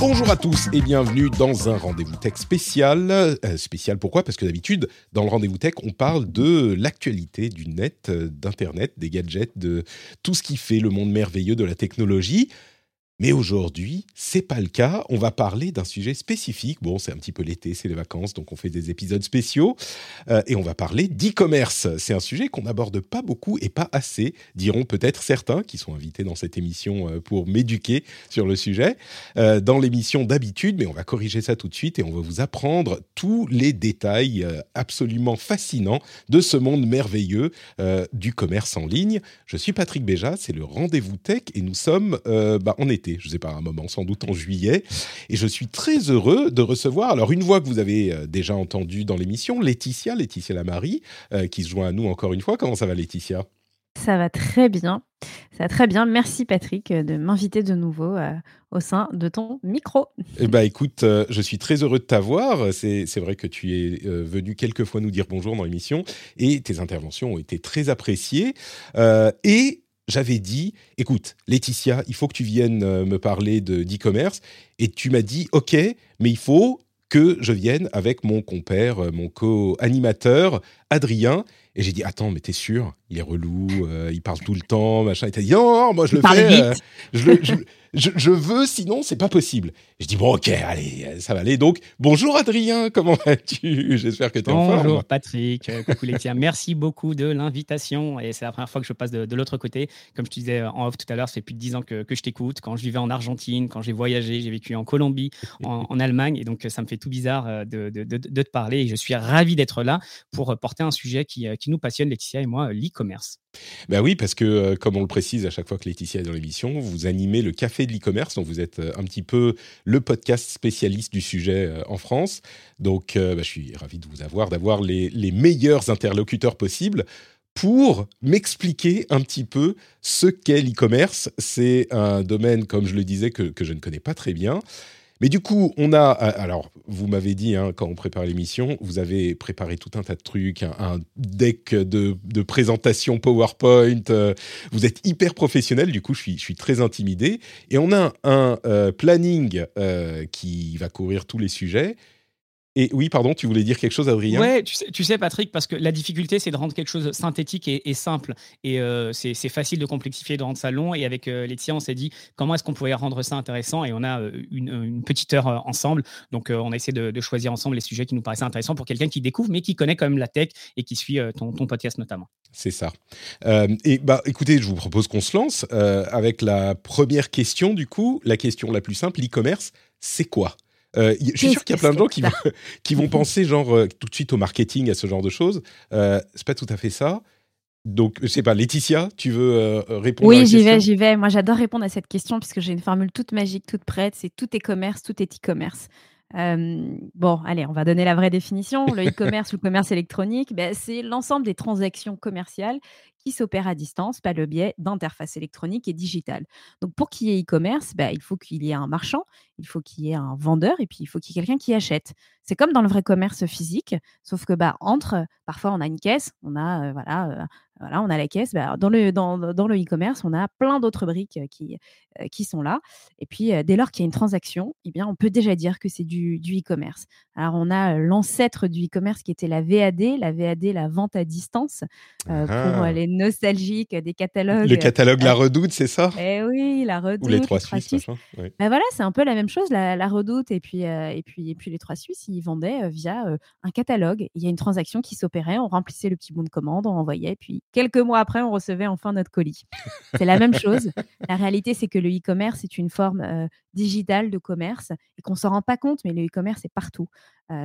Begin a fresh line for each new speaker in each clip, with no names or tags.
Bonjour à tous et bienvenue dans un rendez-vous tech spécial. Euh, spécial pourquoi? Parce que d'habitude, dans le rendez-vous tech, on parle de l'actualité du net, euh, d'Internet, des gadgets, de tout ce qui fait le monde merveilleux de la technologie. Mais aujourd'hui, c'est pas le cas. On va parler d'un sujet spécifique. Bon, c'est un petit peu l'été, c'est les vacances, donc on fait des épisodes spéciaux. Euh, et on va parler d'e-commerce. C'est un sujet qu'on n'aborde pas beaucoup et pas assez, diront peut-être certains qui sont invités dans cette émission euh, pour m'éduquer sur le sujet. Euh, dans l'émission d'habitude, mais on va corriger ça tout de suite et on va vous apprendre tous les détails absolument fascinants de ce monde merveilleux du commerce en ligne. Je suis Patrick Béja, c'est le rendez-vous tech et nous sommes bah, en été je ne sais pas, un moment, sans doute en juillet. Et je suis très heureux de recevoir, alors une voix que vous avez euh, déjà entendue dans l'émission, Laetitia, Laetitia Lamary, euh, qui se joint à nous encore une fois. Comment ça va, Laetitia?
Ça va très bien. Ça va très bien. Merci, Patrick, de m'inviter de nouveau euh, au sein de ton micro.
Eh bien, écoute, euh, je suis très heureux de t'avoir. C'est c'est vrai que tu es euh, venu quelques fois nous dire bonjour dans l'émission et tes interventions ont été très appréciées. Euh, et j'avais dit, écoute, Laetitia, il faut que tu viennes euh, me parler de d'e-commerce. Et tu m'as dit, OK, mais il faut que je vienne avec mon compère, euh, mon co-animateur, Adrien. Et j'ai dit, attends, mais t'es sûr? Il est relou, euh, il parle tout le temps, machin. Et t'as dit, non, non, moi je le fais. euh, je, le- je- je- je veux, sinon c'est pas possible. Je dis, bon, ok, allez, euh, ça va aller. Donc, bonjour Adrien, comment vas-tu? J'espère que t'es en forme.
Bonjour Patrick, euh, coucou Laetitia, merci beaucoup de l'invitation et c'est la première fois que je passe de, de l'autre côté. Comme je te disais en off tout à l'heure, ça fait plus de 10 ans que, que je t'écoute. Quand je vivais en Argentine, quand j'ai voyagé, j'ai vécu en Colombie, en, en Allemagne et donc ça me fait tout bizarre de, de- te parler et je suis ravi d'être là pour porter un sujet qui, qui nous passionne, Laetitia et moi, euh,
Ben oui, parce que euh, comme on le précise à chaque fois que Laetitia est dans l'émission, vous animez le Café de l'e-commerce, donc vous êtes euh, un petit peu le podcast spécialiste du sujet euh, en France. Donc bah, je suis ravi de vous avoir, d'avoir les, meilleurs interlocuteurs possibles pour m'expliquer un petit peu ce qu'est l'e-commerce. C'est un domaine, comme je le disais, que je ne connais pas très bien. Mais du coup, on a. Alors, vous m'avez dit, hein, quand on prépare l'émission, vous avez préparé tout un tas de trucs, un, un deck de, de présentation PowerPoint. euh, vous êtes hyper professionnel, du coup, je suis, je suis très intimidé. Et on a un euh, planning euh, qui va couvrir tous les sujets. Et oui, pardon, tu voulais dire quelque chose, Adrien?
Ouais, tu sais, tu sais, Patrick, parce que la difficulté, c'est de rendre quelque chose synthétique et, et simple. Et euh, c'est facile de complexifier, de rendre ça long. Et avec euh, Laetitia, on s'est dit comment est-ce qu'on pouvait rendre ça intéressant? Et on a euh, une, une petite heure euh, ensemble. Donc, euh, on a essayé de, de choisir ensemble les sujets qui nous paraissaient intéressants pour quelqu'un qui découvre, mais qui connaît quand même la tech et qui suit euh, ton, ton podcast notamment.
C'est ça. Euh, et bah, écoutez, je vous propose qu'on se lance euh, avec la première question. Du coup, la question la plus simple l'e-commerce, c'est quoi? Euh, Je suis sûr qu'il y a plein de gens qui vont, qui vont penser genre euh, tout de suite au marketing, à ce genre de choses. Euh, c'est pas tout à fait ça. Donc, je sais pas, Laetitia, tu veux euh, répondre
Oui, j'y vais,
question?
j'y vais. Moi, j'adore répondre à cette question puisque j'ai une formule toute magique, toute prête. C'est tout est commerce, tout est e-commerce. Euh, bon, allez, on va donner la vraie définition. Le e-commerce ou le commerce électronique, ben, c'est l'ensemble des transactions commerciales qui s'opèrent à distance par le biais d'interfaces électroniques et digitales. Donc, pour qu'il y ait e-commerce, ben, il faut qu'il y ait un marchand, il faut qu'il y ait un vendeur et puis il faut qu'il y ait quelqu'un qui achète. C'est comme dans le vrai commerce physique, sauf que bah, entre, parfois on a une caisse, on a, euh, voilà, euh, voilà, on a la caisse. Bah, dans le dans, dans le e-commerce, on a plein d'autres briques qui, qui sont là. Et puis, dès lors qu'il y a une transaction, eh bien, on peut déjà dire que c'est du, du e-commerce. Alors, on a l'ancêtre du e-commerce qui était la VAD, la VAD, la vente à distance, euh, pour
Ah.
les nostalgiques des catalogues.
Le catalogue La
euh,
Redoute, c'est ça?
Eh oui, la redoute,
Ou les Trois Suisses, ouais.
ben voilà, c'est un peu la même chose, la, la redoute et puis, euh, et, puis, et puis les trois Suisses, ils vendaient via un catalogue. Il y a une transaction qui s'opérait, on remplissait le petit bon de commande, on envoyait, puis quelques mois après, on recevait enfin notre colis. C'est la même chose. La réalité, c'est que le e-commerce est une forme euh, digitale de commerce et qu'on ne s'en rend pas compte, mais le e-commerce est partout.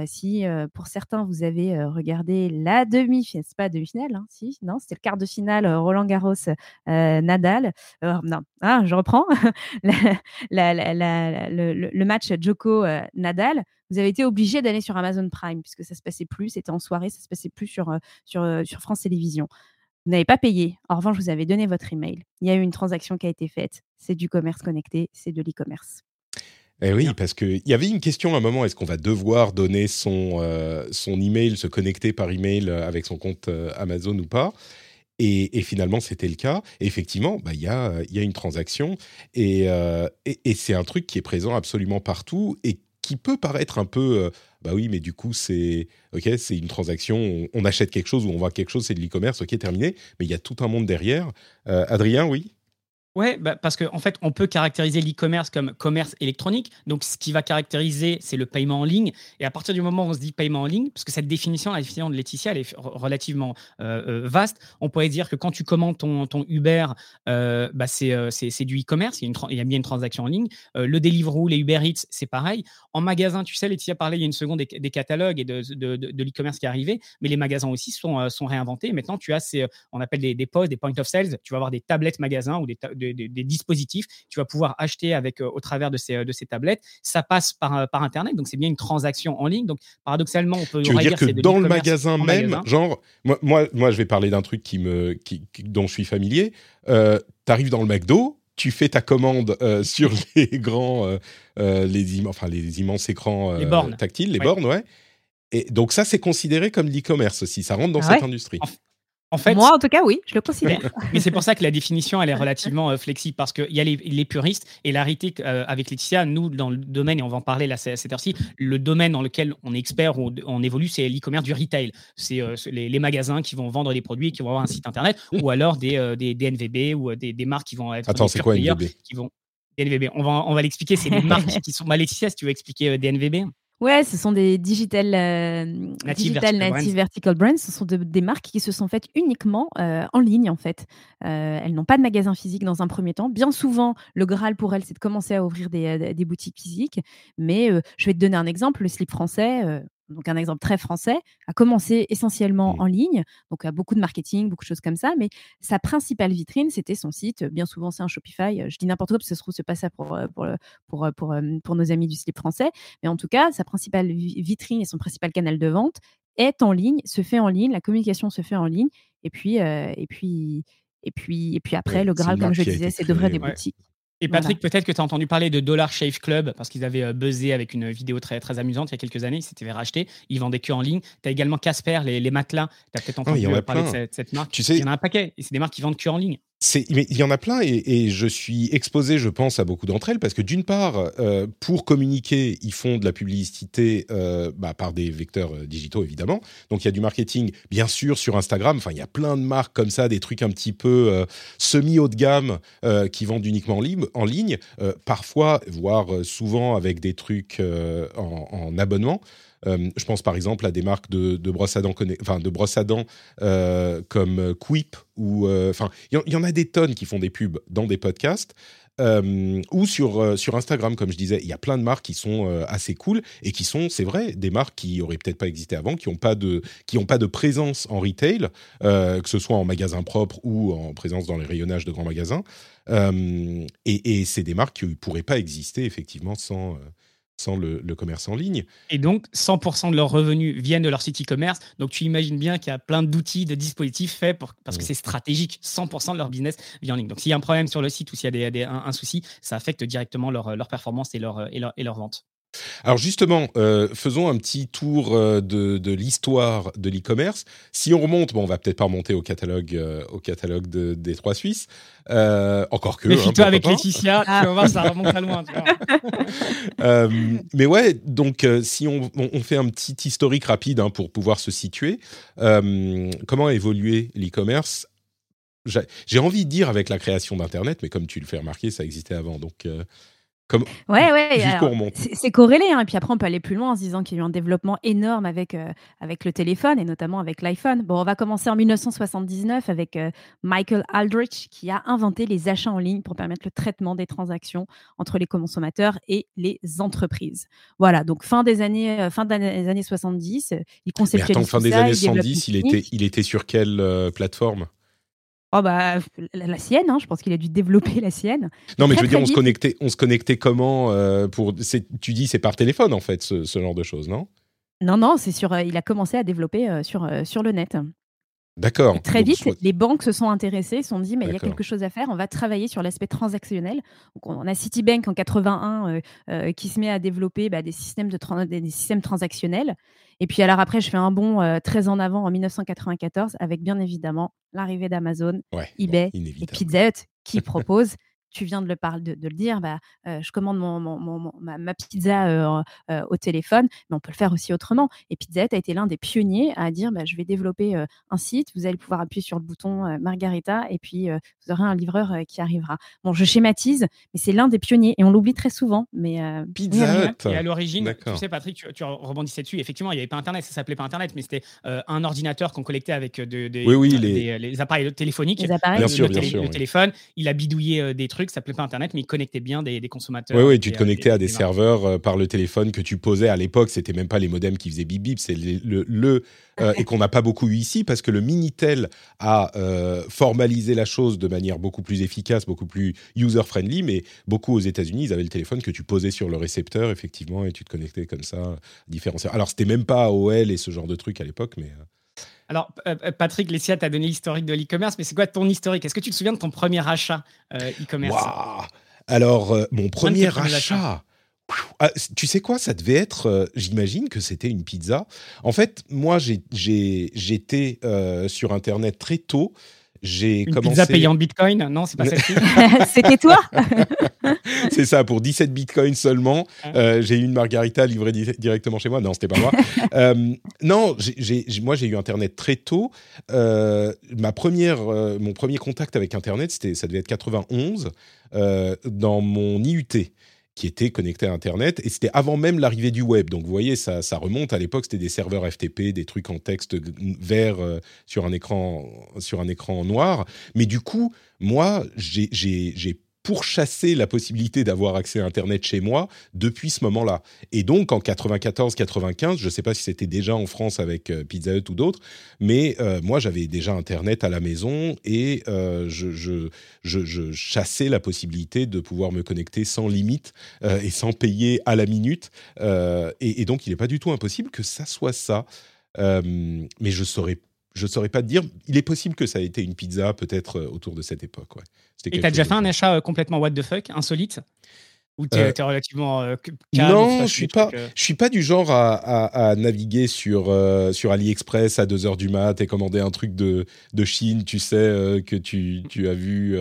si pour certains vous avez regardé la demi, finale c'est pas demi-finale, hein, si, non, c'était le quart de finale Roland Garros Nadal. non, ah, je reprends le, match Joko Nadal. Vous avez été obligé d'aller sur Amazon Prime puisque ça se passait plus, c'était en soirée, ça se passait plus sur, sur, sur France Télévisions. Vous n'avez pas payé. En revanche, vous avez donné votre email. Il y a eu une transaction qui a été faite. C'est du commerce connecté, c'est de l'e-commerce.
Eh oui, parce qu'il y avait une question à un moment, est-ce qu'on va devoir donner son, euh, son email, se connecter par email euh, avec son compte euh, Amazon ou pas? Et, finalement, c'était le cas. effectivement, bah, il y, a, y a une transaction et, et, c'est un truc qui est présent absolument partout et qui peut paraître un peu, bah oui, mais du coup, c'est ok, c'est une transaction, on, achète quelque chose ou on voit quelque chose, c'est de l'e-commerce, ok, terminé. Mais il y a tout un monde derrière. Adrien, oui?
Ouais, bah, parce qu'en en fait, on peut caractériser l'e-commerce comme commerce électronique. Donc, ce qui va caractériser, c'est le paiement en ligne. Et à partir du moment où on se dit paiement en ligne, parce que cette définition, la définition de Laetitia, elle est relativement euh, euh, vaste, on pourrait dire que quand tu commandes ton, Uber, euh, bah c'est, du e-commerce, il, y a bien une transaction en ligne. le Deliveroo, les Uber Eats, c'est pareil. En magasin, tu sais, Laetitia parlait il y a une seconde des, catalogues et de, de, l'e-commerce qui est arrivé, mais les magasins aussi sont, sont réinventés. Maintenant, tu as ces, on appelle des, des des point of sales. Tu vas avoir des tablettes magasins ou des, dispositifs. Tu vas pouvoir acheter avec, euh, au travers de ces, de ces tablettes. Ça passe par, euh, par Internet, donc c'est bien une transaction en ligne. Donc paradoxalement, on peut
tu veux dire, que dans le magasin même, genre, moi, moi, je vais parler d'un truc qui me, qui, dont je suis familier. Euh, tu arrives dans le McDo, tu fais ta commande sur les grands, les, enfin, les immenses écrans tactiles, les bornes, ouais. Et donc ça, c'est considéré comme l'e-commerce aussi. Ça rentre dans ah cette industrie.
En fait, Moi, en tout cas, oui, je le considère.
Mais, c'est pour ça que la définition, elle est relativement euh, flexible parce qu'il y a les, puristes et l'arité euh, avec Laetitia, nous, dans le domaine, et on va en parler là, cette heure-ci, le domaine dans lequel on est expert ou on, évolue, c'est l'e-commerce du retail. C'est euh, les, magasins qui vont vendre des produits, qui vont avoir un site internet ou alors des, des, NVB ou des, marques qui vont être.
Attends, c'est quoi NVB
qui vont... NVB. On va, on va l'expliquer. C'est des marques qui sont. Bah, Laetitia, si tu veux expliquer des NVB.
Ouais, ce sont des digital, euh, digital native vertical brands. Ce sont des marques qui se sont faites uniquement euh, en ligne, en fait. Euh, elles n'ont pas de magasin physique dans un premier temps. Bien souvent, le Graal pour elles, c'est de commencer à ouvrir des, des boutiques physiques. Mais je vais te donner un exemple. Le slip français, donc un exemple très français, a commencé essentiellement mmh. en ligne, donc a beaucoup de marketing, beaucoup de choses comme ça, mais sa principale vitrine, c'était son site. Bien souvent, c'est un Shopify. Je dis n'importe quoi parce que ça se trouve, c'est pas ça pour, euh, pour, pour, pour, euh, pour, nos amis du slip français, mais en tout cas, sa principale vitrine et son principal canal de vente est en ligne, se fait en ligne, la communication se fait en ligne, et puis, euh, et puis, et puis, et puis après, le Graal, comme je disais, c'est d'ouvrir des boutiques.
Et Patrick, peut-être que tu as entendu parler de Dollar Shave Club parce qu'ils avaient euh, buzzé avec une vidéo très, très amusante il y a quelques années. Ils s'étaient rachetés. Ils vendaient que en ligne. Tu as également Casper, les, les matelas. Tu as peut-être ah entendu parler de cette, marque. Tu sais, il y en a un paquet. Et c'est des marques qui vendent que en ligne
il y en a plein et, je suis exposé, je pense, à beaucoup d'entre elles parce que d'une part, euh, pour communiquer, ils font de la publicité euh, bah, par des vecteurs euh, digitaux évidemment. Donc il y a du marketing, bien sûr, sur Instagram. Enfin, il y a plein de marques comme ça, des trucs un petit peu semi haut de gamme qui vendent uniquement en ligne, parfois, voire souvent avec des trucs en, en abonnement. Euh, je pense par exemple à des marques de, de brosses à dents, enfin de brosses à dents euh, comme Quip ou euh, enfin il y, en a des tonnes qui font des pubs dans des podcasts. ou sur, sur Instagram, comme je disais, il y a plein de marques qui sont assez cool et qui sont, c'est vrai, des marques qui auraient peut-être pas existé avant, qui n'ont pas de qui ont pas de présence en retail, que ce soit en magasin propre ou en présence dans les rayonnages de grands magasins. et, et c'est des marques qui ne pourraient pas exister effectivement sans sans le, commerce en ligne.
Et donc, 100% de leurs revenus viennent de leur site e-commerce. Donc, tu imagines bien qu'il y a plein d'outils, de dispositifs faits pour, parce que mmh. c'est stratégique. 100% de leur business vient en ligne. Donc, s'il y a un problème sur le site ou s'il y a des, un, souci, ça affecte directement leur, leur performance et leur, et leur, et leur vente.
Alors justement, euh, faisons un petit tour euh, de, l'histoire de l'e-commerce. Si on remonte, bon, on va peut-être pas remonter au catalogue, euh, au catalogue des trois Suisses, encore que.
Méfie-toi hein, avec Laetitia, tu vas voir, ça remonte à loin.
mais ouais, donc si on, fait un petit historique rapide hein, pour pouvoir se situer, comment a évolué l'e-commerce? J'ai envie de dire avec la création d'Internet, mais comme tu le fais remarquer, ça existait avant. Donc, Comme...
Ouais, ouais. C'est corrélé. hein. Et puis après, on peut aller plus loin en se disant qu'il y a eu un développement énorme avec, euh, avec le téléphone et notamment avec l'iPhone. Bon, on va commencer en 1979 avec euh, Michael Aldrich qui a inventé les achats en ligne pour permettre le traitement des transactions entre les consommateurs et les entreprises. Voilà, donc fin des années, euh, fin des années 70, euh, il
Mais
conceptualise
attends, fin des
ça,
années
il développe
110,
une
il était, il était sur quelle plateforme?
Oh bah, la, la sienne, hein, je pense qu'il a dû développer la sienne.
Non, mais je veux dire, on se connectait, on se connectait comment euh, pour Tu dis c'est par téléphone en fait, ce, ce genre de choses, non?
Non, non, c'est sur, euh, il a commencé à développer euh, sur, sur le net.
D'accord.
Très vite, les banques se sont intéressées, se sont dit, mais il y a quelque chose à faire, on va travailler sur l'aspect transactionnel. Donc, on a Citibank en 81 euh, euh, qui se met à développer bah, des, systèmes de tran- des, des systèmes transactionnels. Et puis alors après, je fais un bond euh, très en avant en 1994 avec bien évidemment l'arrivée d'Amazon,
ouais,
eBay
bon,
et. Pizza Hut qui propose, tu viens de le, parler, de, de le dire, bah, euh, je commande mon, mon- mon- mon- ma, ma pizza euh, euh, au téléphone, mais on peut le faire aussi autrement. Et Pizza Hut a été l'un des pionniers à dire, bah, je vais développer euh, un site, vous allez pouvoir appuyer sur le bouton euh, Margarita et puis euh, vous aurez un livreur euh, qui arrivera. Bon, je schématise, mais c'est l'un des pionniers et on l'oublie très souvent. Mais euh,
Pizza
rien,
Hut.
Et à l'origine,
D'accord.
tu sais, Patrick, tu, tu rebondissais dessus. Effectivement, il n'y avait pas Internet, ça s'appelait pas Internet, mais c'était euh, un ordinateur qu'on collectait avec euh, de- des,
Oui, oui,
euh,
les-
des- les appareils téléphoniques.
Les appareils.
Bien
Le-
sûr,
le,
bien
télé-
sûr,
le
oui.
téléphone, il a bidouillé euh, des trucs, ça s'appelait pas Internet, mais il connectait bien des, des consommateurs.
Oui, oui,
et
tu te
des-
connectais à des serveurs euh, par le téléphone que tu posais à l'époque. C'était même pas les modems qui faisaient bip bip, c'est le, le, le, euh, et qu'on n'a pas beaucoup eu ici parce que le Minitel a euh, formalisé la chose de manière beaucoup plus efficace, beaucoup plus user friendly. Mais beaucoup aux États-Unis, ils avaient le téléphone que tu posais sur le récepteur effectivement et tu te connectais comme ça à différents. Alors c'était même pas AOL et ce genre de trucs à l'époque, mais euh,
Alors, euh, Patrick Lessia t'a donné l'historique de l'e-commerce, mais c'est quoi ton historique? Est-ce que tu te souviens de ton premier achat euh, e-commerce?
Alors, euh, mon premier achat. Ah, tu sais quoi, ça devait être, euh, j'imagine que c'était une pizza. En fait, moi, j'étais sur Internet très tôt. J'ai
Une
commencé.
pizza payée en bitcoin? Non, c'est pas celle-ci.
C'était toi
C'est ça, pour 17 bitcoins seulement.
Ah.
euh, j'ai eu une margarita livrée di- directement chez moi. Non, c'était pas moi. Euh, non, moi j'ai eu Internet très tôt. Euh, ma première, euh, mon premier contact avec Internet, c'était, ça devait être 91, euh, dans mon IUT qui était connecté à Internet, et c'était avant même l'arrivée du web. Donc vous voyez, ça, ça remonte. À l'époque, c'était des serveurs FTP, des trucs en texte vert euh, sur un écran sur un écran noir. Mais du coup, moi, j'ai- pourchassé la possibilité d'avoir accès à Internet chez moi depuis ce moment-là. Et donc, en 94-95, je ne sais pas si c'était déjà en France avec euh, Pizza Hut ou d'autres, mais euh, moi, j'avais déjà Internet à la maison et euh, je, chassais la possibilité de pouvoir me connecter sans limite et sans payer à la minute. Et, et donc, il n'est pas du tout impossible que ça soit ça. Mais je saurais je saurais pas te dire. Il est possible que ça ait été une pizza, peut-être euh, autour de cette époque. Ouais.
Et t'as déjà fait un achat euh, complètement what the fuck, insolite? Ou t'es
Euh,
t'es relativement euh, calme
Non, je suis pas.
trucs, euh,
Je suis pas du genre à, à- à naviguer sur sur AliExpress à 2 heures du mat et commander un truc de de Chine, tu sais que tu, tu as vu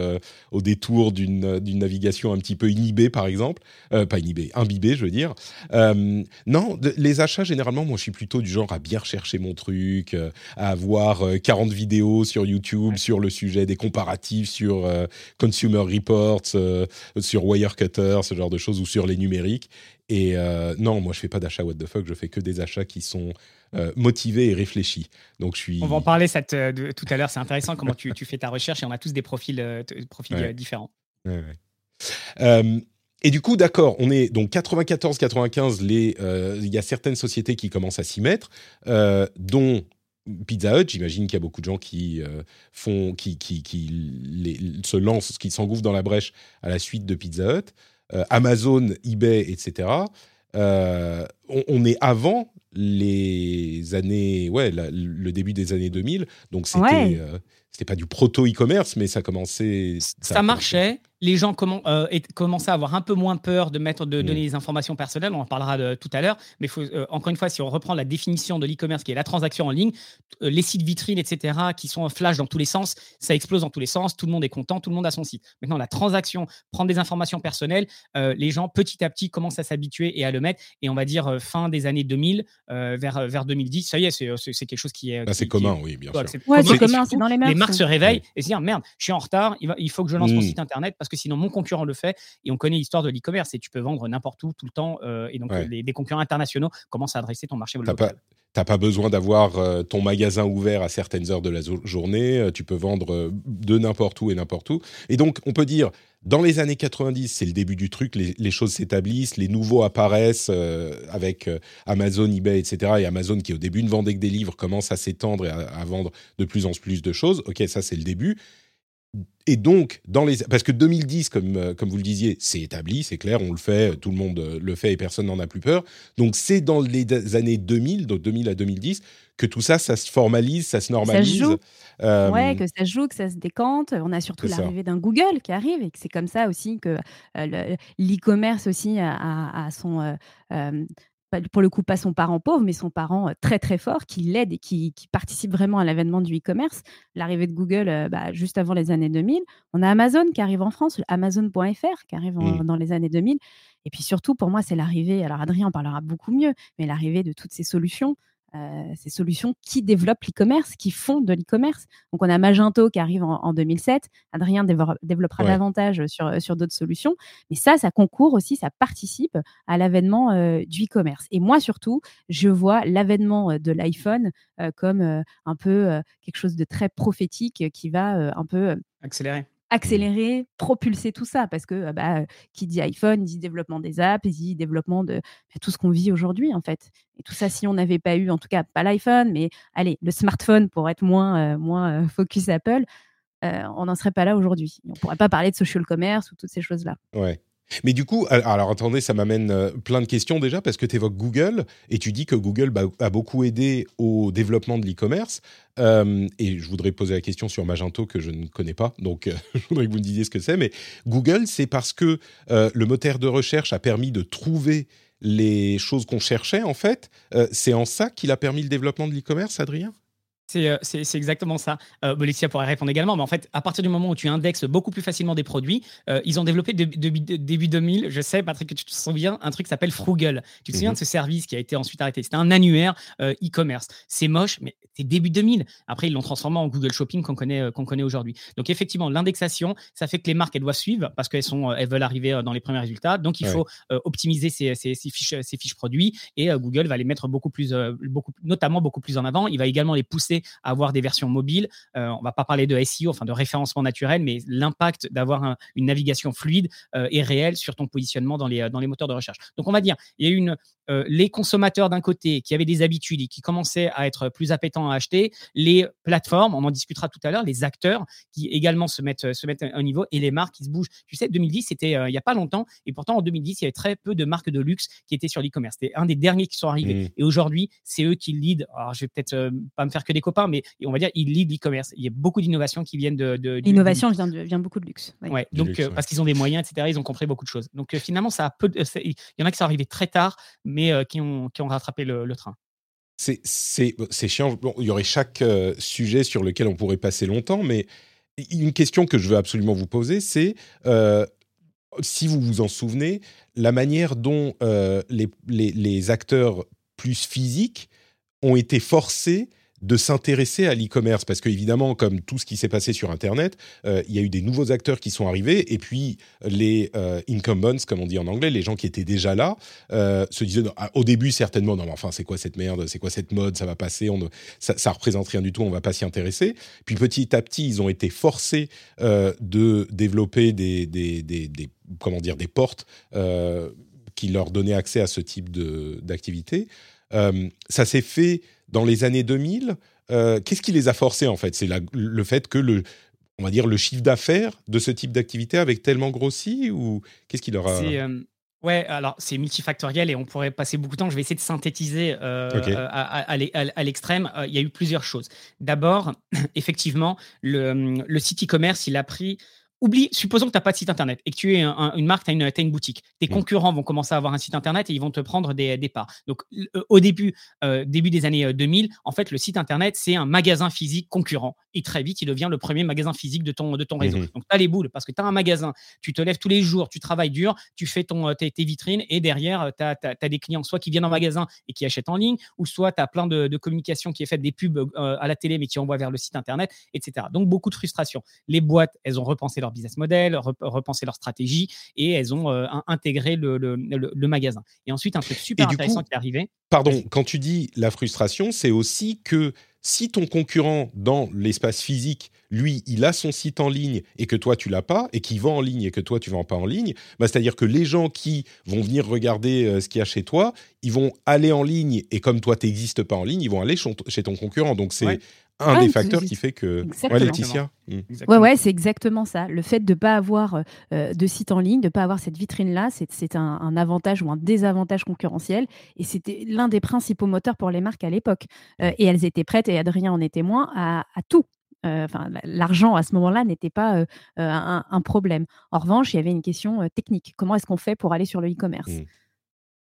au détour d'une d'une navigation un petit peu inhibée par exemple, pas inhibée, imbibée, je veux dire. Non, de- les achats généralement, moi je suis plutôt du genre à bien rechercher mon truc, à avoir euh, 40 vidéos sur YouTube sur le sujet, des comparatifs sur Consumer Reports, sur Wirecutter, ce genre de choses, ou sur les numériques. Et euh, non, moi je fais pas d'achats what the fuck, je fais que des achats qui sont euh, motivés et réfléchis. Donc je suis.
On va en parler cette, euh, de- tout à l'heure. C'est intéressant comment tu, tu fais ta recherche et on a tous des profils, euh, profils
Ouais.
différents.
Ouais, ouais. Et du coup, d'accord, on est donc 94-95. Les, euh, il y a certaines sociétés qui commencent à s'y mettre, euh, dont Pizza Hut. J'imagine qu'il y a beaucoup de gens qui euh, font, qui, qui, qui les- se lancent, qui s'engouffrent dans la brèche à la suite de Pizza Hut. Euh, Amazon, eBay, etc. Euh, on, on est avant les années, ouais, la- le début des années 2000. Donc c'était,
Ouais.
C'était pas du proto e-commerce, mais ça commençait.
Ça,
a
marchait. Les gens commen- euh, et- commençaient à avoir un peu moins peur de mettre, de
Mm.
donner des informations personnelles. On en parlera de- tout à l'heure. Mais faut, euh, encore une fois, si on reprend la définition de l'e-commerce, qui est la transaction en ligne, euh, les sites vitrines, etc., qui sont flash dans tous les sens, ça explose dans tous les sens. Tout le monde est content, tout le monde a son site. Maintenant, la transaction, prendre des informations personnelles, euh, les gens petit à petit commencent à s'habituer et à le mettre. Et on va dire fin des années 2000 vers, vers 2010. Ça y est, c'est quelque chose qui est.
c'est commun, oui, bien sûr.
c'est commun, c'est dans les mœurs.
Les marques se réveillent et se disent merde, je suis en retard, il, faut que je lance mon site internet parce que sinon mon concurrent le fait. Et on connaît l'histoire de l'e-commerce et tu peux vendre n'importe où, tout le temps. et donc, les, des concurrents internationaux commencent à adresser ton marché local.
T'as pas besoin d'avoir euh, ton magasin ouvert à certaines heures de la journée. Euh, tu peux vendre euh, de n'importe où et n'importe où. Et donc, on peut dire, dans les années 90, c'est le début du truc. Les, choses s'établissent, les nouveaux apparaissent avec Amazon, eBay, etc. Et Amazon, qui au début ne vendait que des livres, commence à s'étendre et à, vendre de plus en plus de choses. Ok, ça c'est le début et donc, dans les, parce que 2010, comme, euh, comme vous le disiez, c'est établi, c'est clair, on le fait, tout le monde euh, le fait et personne n'en a plus peur. Donc, c'est dans les années 2000, donc 2000 à 2010, que tout ça, ça se formalise, ça se normalise. Ça
joue. Euh, ouais, que ça joue, que ça se décante. On a surtout l'arrivée d'un Google qui arrive et que c'est comme ça aussi que l'e-commerce aussi a, son pour le coup pas son parent pauvre, mais son parent euh, très très fort qui l'aide et qui, participe vraiment à l'avènement du e-commerce. L'arrivée de Google euh, bah, juste avant les années 2000. On a Amazon qui arrive en France, Amazon.fr qui arrive mmh. dans les années 2000. Et puis surtout, pour moi, c'est l'arrivée, alors Adrien en parlera beaucoup mieux, mais l'arrivée de toutes ces solutions ces solutions qui développent l'e-commerce, qui font de l'e-commerce. Donc, on a Magento qui arrive en, 2007. Adrien développera davantage sur, sur d'autres solutions. Mais ça, ça concourt aussi, ça participe à l'avènement euh, du e-commerce. Et moi, surtout, je vois l'avènement euh, de l'iPhone comme un peu quelque chose de très prophétique qui va un peu
accélérer
accélérer, propulser tout ça, parce que bah, qui dit iPhone dit développement des apps, dit développement de bah, tout ce qu'on vit aujourd'hui en fait. Et tout ça, si on n'avait pas eu, en tout cas pas l'iPhone, mais allez, le smartphone pour être moins, moins focus Apple, on n'en serait pas là aujourd'hui. On ne pourrait pas parler de social commerce ou toutes ces choses-là.
Mais du coup, alors attendez, ça m'amène euh, plein de questions déjà parce que tu évoques Google et tu dis que Google a beaucoup aidé au développement de l'e-commerce. Euh, et je voudrais poser la question sur Magento que je ne connais pas, donc euh, je voudrais que vous me disiez ce que c'est. Mais Google, c'est parce que le moteur de recherche a permis de trouver les choses qu'on cherchait en fait. c'est en ça qu'il a permis le développement de l'e-commerce, Adrien?
C'est exactement ça. Euh, pourrait répondre également, mais en fait, à partir du moment où tu indexes beaucoup plus facilement des produits, euh, ils ont développé de, début 2000, je sais, Patrick, que tu te souviens, un truc qui s'appelle Frugal. Tu te souviens de mhm. ce service qui a été ensuite arrêté? C'était un annuaire euh, e-commerce. c'est moche, mais c'est début 2000. Après, ils l'ont transformé en Google Shopping qu'on connaît, qu'on connaît aujourd'hui. Donc, effectivement, l'indexation, ça fait que les marques, elles doivent suivre parce qu'elles sont, elles veulent arriver dans les premiers résultats. Donc, il faut optimiser ces, ces, fiches, ces fiches produits et Google va les mettre beaucoup plus, beaucoup, notamment beaucoup plus en avant. Il va également les pousser avoir des versions mobiles. Euh, on va pas parler de SEO, enfin de référencement naturel, mais l'impact d'avoir une navigation fluide euh, est réel sur ton positionnement dans les, euh, dans les moteurs de recherche. Donc on va dire, il y a une, les consommateurs d'un côté qui avaient des habitudes et qui commençaient à être plus appétents à acheter, les plateformes, on en discutera tout à l'heure, les acteurs qui également se mettent, se mettent à un niveau et les marques qui se bougent. Tu sais, 2010, c'était il n'y a pas longtemps et pourtant en 2010, il y avait très peu de marques de luxe qui étaient sur l'e-commerce. C'était un des derniers qui sont arrivés. Mmh. Et aujourd'hui, c'est eux qui lead. Alors, je vais peut-être pas me faire que des copains, mais on va dire, ils lead l'e-commerce. Il y a beaucoup d'innovations qui viennent de.
L'innovation vient, vient beaucoup de luxe.
Ouais. donc, euh, parce qu'ils ont des moyens, etc., ils ont compris beaucoup de choses. Donc, euh, finalement, ça a peu il y en a qui sont arrivés très tard, mais euh, qui, ont, qui ont rattrapé le, train.
C'est chiant. Bon, il y aurait chaque sujet sur lequel on pourrait passer longtemps, mais une question que je veux absolument vous poser, c'est si vous vous en souvenez, la manière dont les, les, les, acteurs plus physiques ont été forcés de s'intéresser à l'e-commerce parce qu'évidemment, comme tout ce qui s'est passé sur Internet, euh, il y a eu des nouveaux acteurs qui sont arrivés et puis les euh, incumbents, comme on dit en anglais, les gens qui étaient déjà là, euh, se disaient ah, au début certainement non, mais enfin c'est quoi cette merde, c'est quoi cette mode, ça va passer, on ne, ça, représente rien du tout, on va pas s'y intéresser. Puis petit à petit, ils ont été forcés de développer des, des, comment dire des portes qui leur donnaient accès à ce type d'activité. Ça s'est fait dans les années 2000, euh, qu'est-ce qui les a forcés en fait? C'est le fait que le, on va dire le chiffre d'affaires de ce type d'activité avait tellement grossi ou qu'est-ce qui leur a
euh, Ouais, alors c'est multifactoriel et on pourrait passer beaucoup de temps. Je vais essayer de synthétiser euh, à, l'extrême. Il y a eu plusieurs choses. D'abord, effectivement, le, le site e-commerce, il a pris oublie, supposons que tu n'as pas de site internet et que tu es une marque, tu as, une boutique. Tes concurrents vont commencer à avoir un site internet et ils vont te prendre des, des parts. Donc, euh, au début, euh, début des années 2000, euh, en fait, le site internet, c'est un magasin physique concurrent et très vite, il devient le premier magasin physique de ton, de ton réseau.
Mhm.
Donc, tu as les boules parce que tu as un magasin, tu te lèves tous les jours, tu travailles dur, tu fais ton, tes, tes vitrines et derrière, tu as, des clients soit qui viennent en magasin et qui achètent en ligne, ou soit tu as plein de, de communication qui est faite des pubs euh, à la télé mais qui envoient vers le site internet, etc. Donc, beaucoup de frustration. Les boîtes, elles ont repensé leur business model, repensé leur stratégie et elles ont euh, intégré le, le, le, magasin. Et ensuite, un truc super intéressant qui est arrivé.
Pardon, quand tu dis la frustration, c'est aussi que si ton concurrent dans l'espace physique, lui, il a son site en ligne et que toi tu l'as pas, et qui vend en ligne et que toi tu vends pas en ligne, bah, c'est-à-dire que les gens qui vont venir regarder euh, ce qu'il y a chez toi, ils vont aller en ligne et comme toi tu n'existes pas en ligne, ils vont aller chez ton concurrent. Donc c'est un des facteurs qui fait que. Ouais, Laetitia.
Hmm. Ouais, ouais, c'est exactement ça. Le fait de ne pas avoir euh, de site en ligne, de ne pas avoir cette vitrine-là, c'est un, avantage ou un désavantage concurrentiel. Et c'était l'un des principaux moteurs pour les marques à l'époque. Euh, et elles étaient prêtes, et Adrien en est témoin, à, tout. Euh, enfin, l'argent à ce moment-là n'était pas un, problème. En revanche, il y avait une question technique. Comment est-ce qu'on fait pour aller sur le e-commerce? Hmm.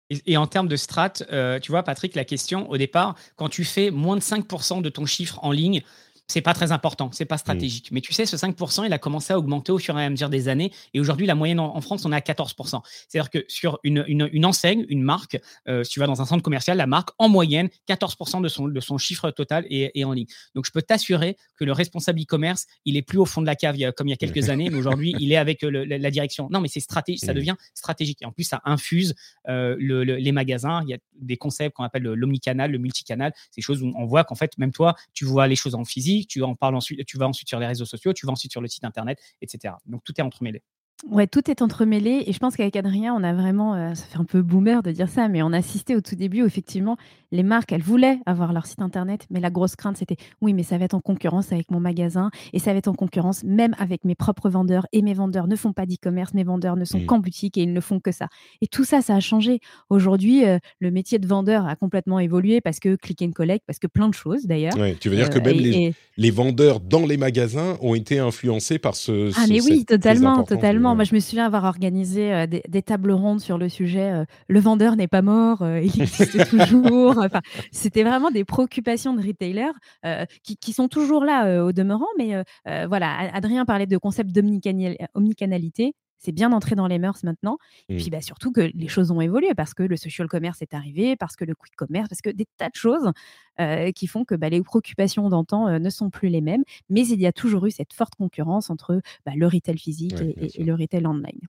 Et, en termes de strat, euh, tu vois, Patrick, la question au départ, quand tu fais moins de 5% de ton chiffre en ligne, c'est pas très important, c'est pas mmh. stratégique. Mais tu sais, ce 5%, il a commencé à augmenter au fur et à mesure des années. Et aujourd'hui, la moyenne en, France, on est à 14%. C'est-à-dire que sur une, une, enseigne, une marque, euh, si tu vas dans un centre commercial, la marque, en moyenne, 14% de son, de son chiffre total est, en ligne. Donc, je peux t'assurer que le responsable e-commerce, il est plus au fond de la cave comme il y a quelques années, mais aujourd'hui, il est avec euh, la, direction. Non, mais c'est stratégique, ça mmh. devient stratégique. Et en plus, ça infuse euh, les magasins. Il y a des concepts qu'on appelle l'omnicanal, le multicanal. C'est des choses où on voit qu'en fait, même toi, tu vois les choses en physique tu en parles ensuite, tu vas ensuite sur les réseaux sociaux, tu vas ensuite sur le site internet, etc. Donc tout est entremêlé.
Ouais, tout est entremêlé et je pense qu'avec Adrien, on a vraiment, euh, ça fait un peu boomer de dire ça, mais on a assisté au tout début où effectivement les marques, elles voulaient avoir leur site internet, mais la grosse crainte c'était oui, mais ça va être en concurrence avec mon magasin et ça va être en concurrence même avec mes propres vendeurs et mes vendeurs ne font pas d'e-commerce, mes vendeurs ne sont mmh. qu'en boutique et ils ne font que ça. Et tout ça, ça a changé. Aujourd'hui, euh, le métier de vendeur a complètement évolué parce que click and collect, parce que plein de choses d'ailleurs.
tu veux dire que euh, même les, les, vendeurs dans les magasins ont été influencés par ce.
Ah mais oui, totalement, totalement. Moi, je me souviens avoir organisé euh, des, tables rondes sur le sujet. Euh, le vendeur n'est pas mort, euh, il existe toujours. Enfin, c'était vraiment des préoccupations de retailers qui, sont toujours là au demeurant. Mais voilà, Adrien parlait de concept d'omnicanalité c'est bien entré dans les mœurs maintenant. Et mmh. puis bah, surtout que les choses ont évolué parce que le social commerce est arrivé, parce que le quick commerce, parce que des tas de choses qui font que bah, les préoccupations d'antan ne sont plus les mêmes. Mais il y a toujours eu cette forte concurrence entre bah, le retail physique et, le retail online.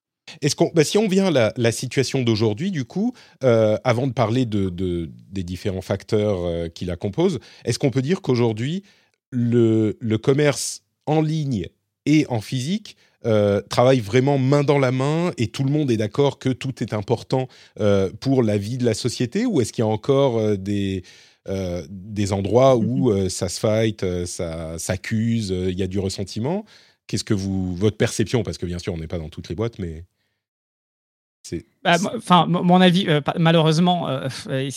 Est-ce qu'on, si on vient à la, situation d'aujourd'hui, du coup, avant de parler de, des différents facteurs qui la composent, est-ce qu'on peut dire qu'aujourd'hui, le, le commerce en ligne et en physique euh, travaillent vraiment main dans la main et tout le monde est d'accord que tout est important euh, pour la vie de la société ou est-ce qu'il y a encore euh, des, des endroits où mm-hmm. ça se fight, ça s'accuse, il y a du ressentiment? Qu'est-ce que vous, votre perception, parce que bien sûr on n'est pas dans toutes les boîtes, mais
bah, enfin, mon avis, euh, malheureusement, euh,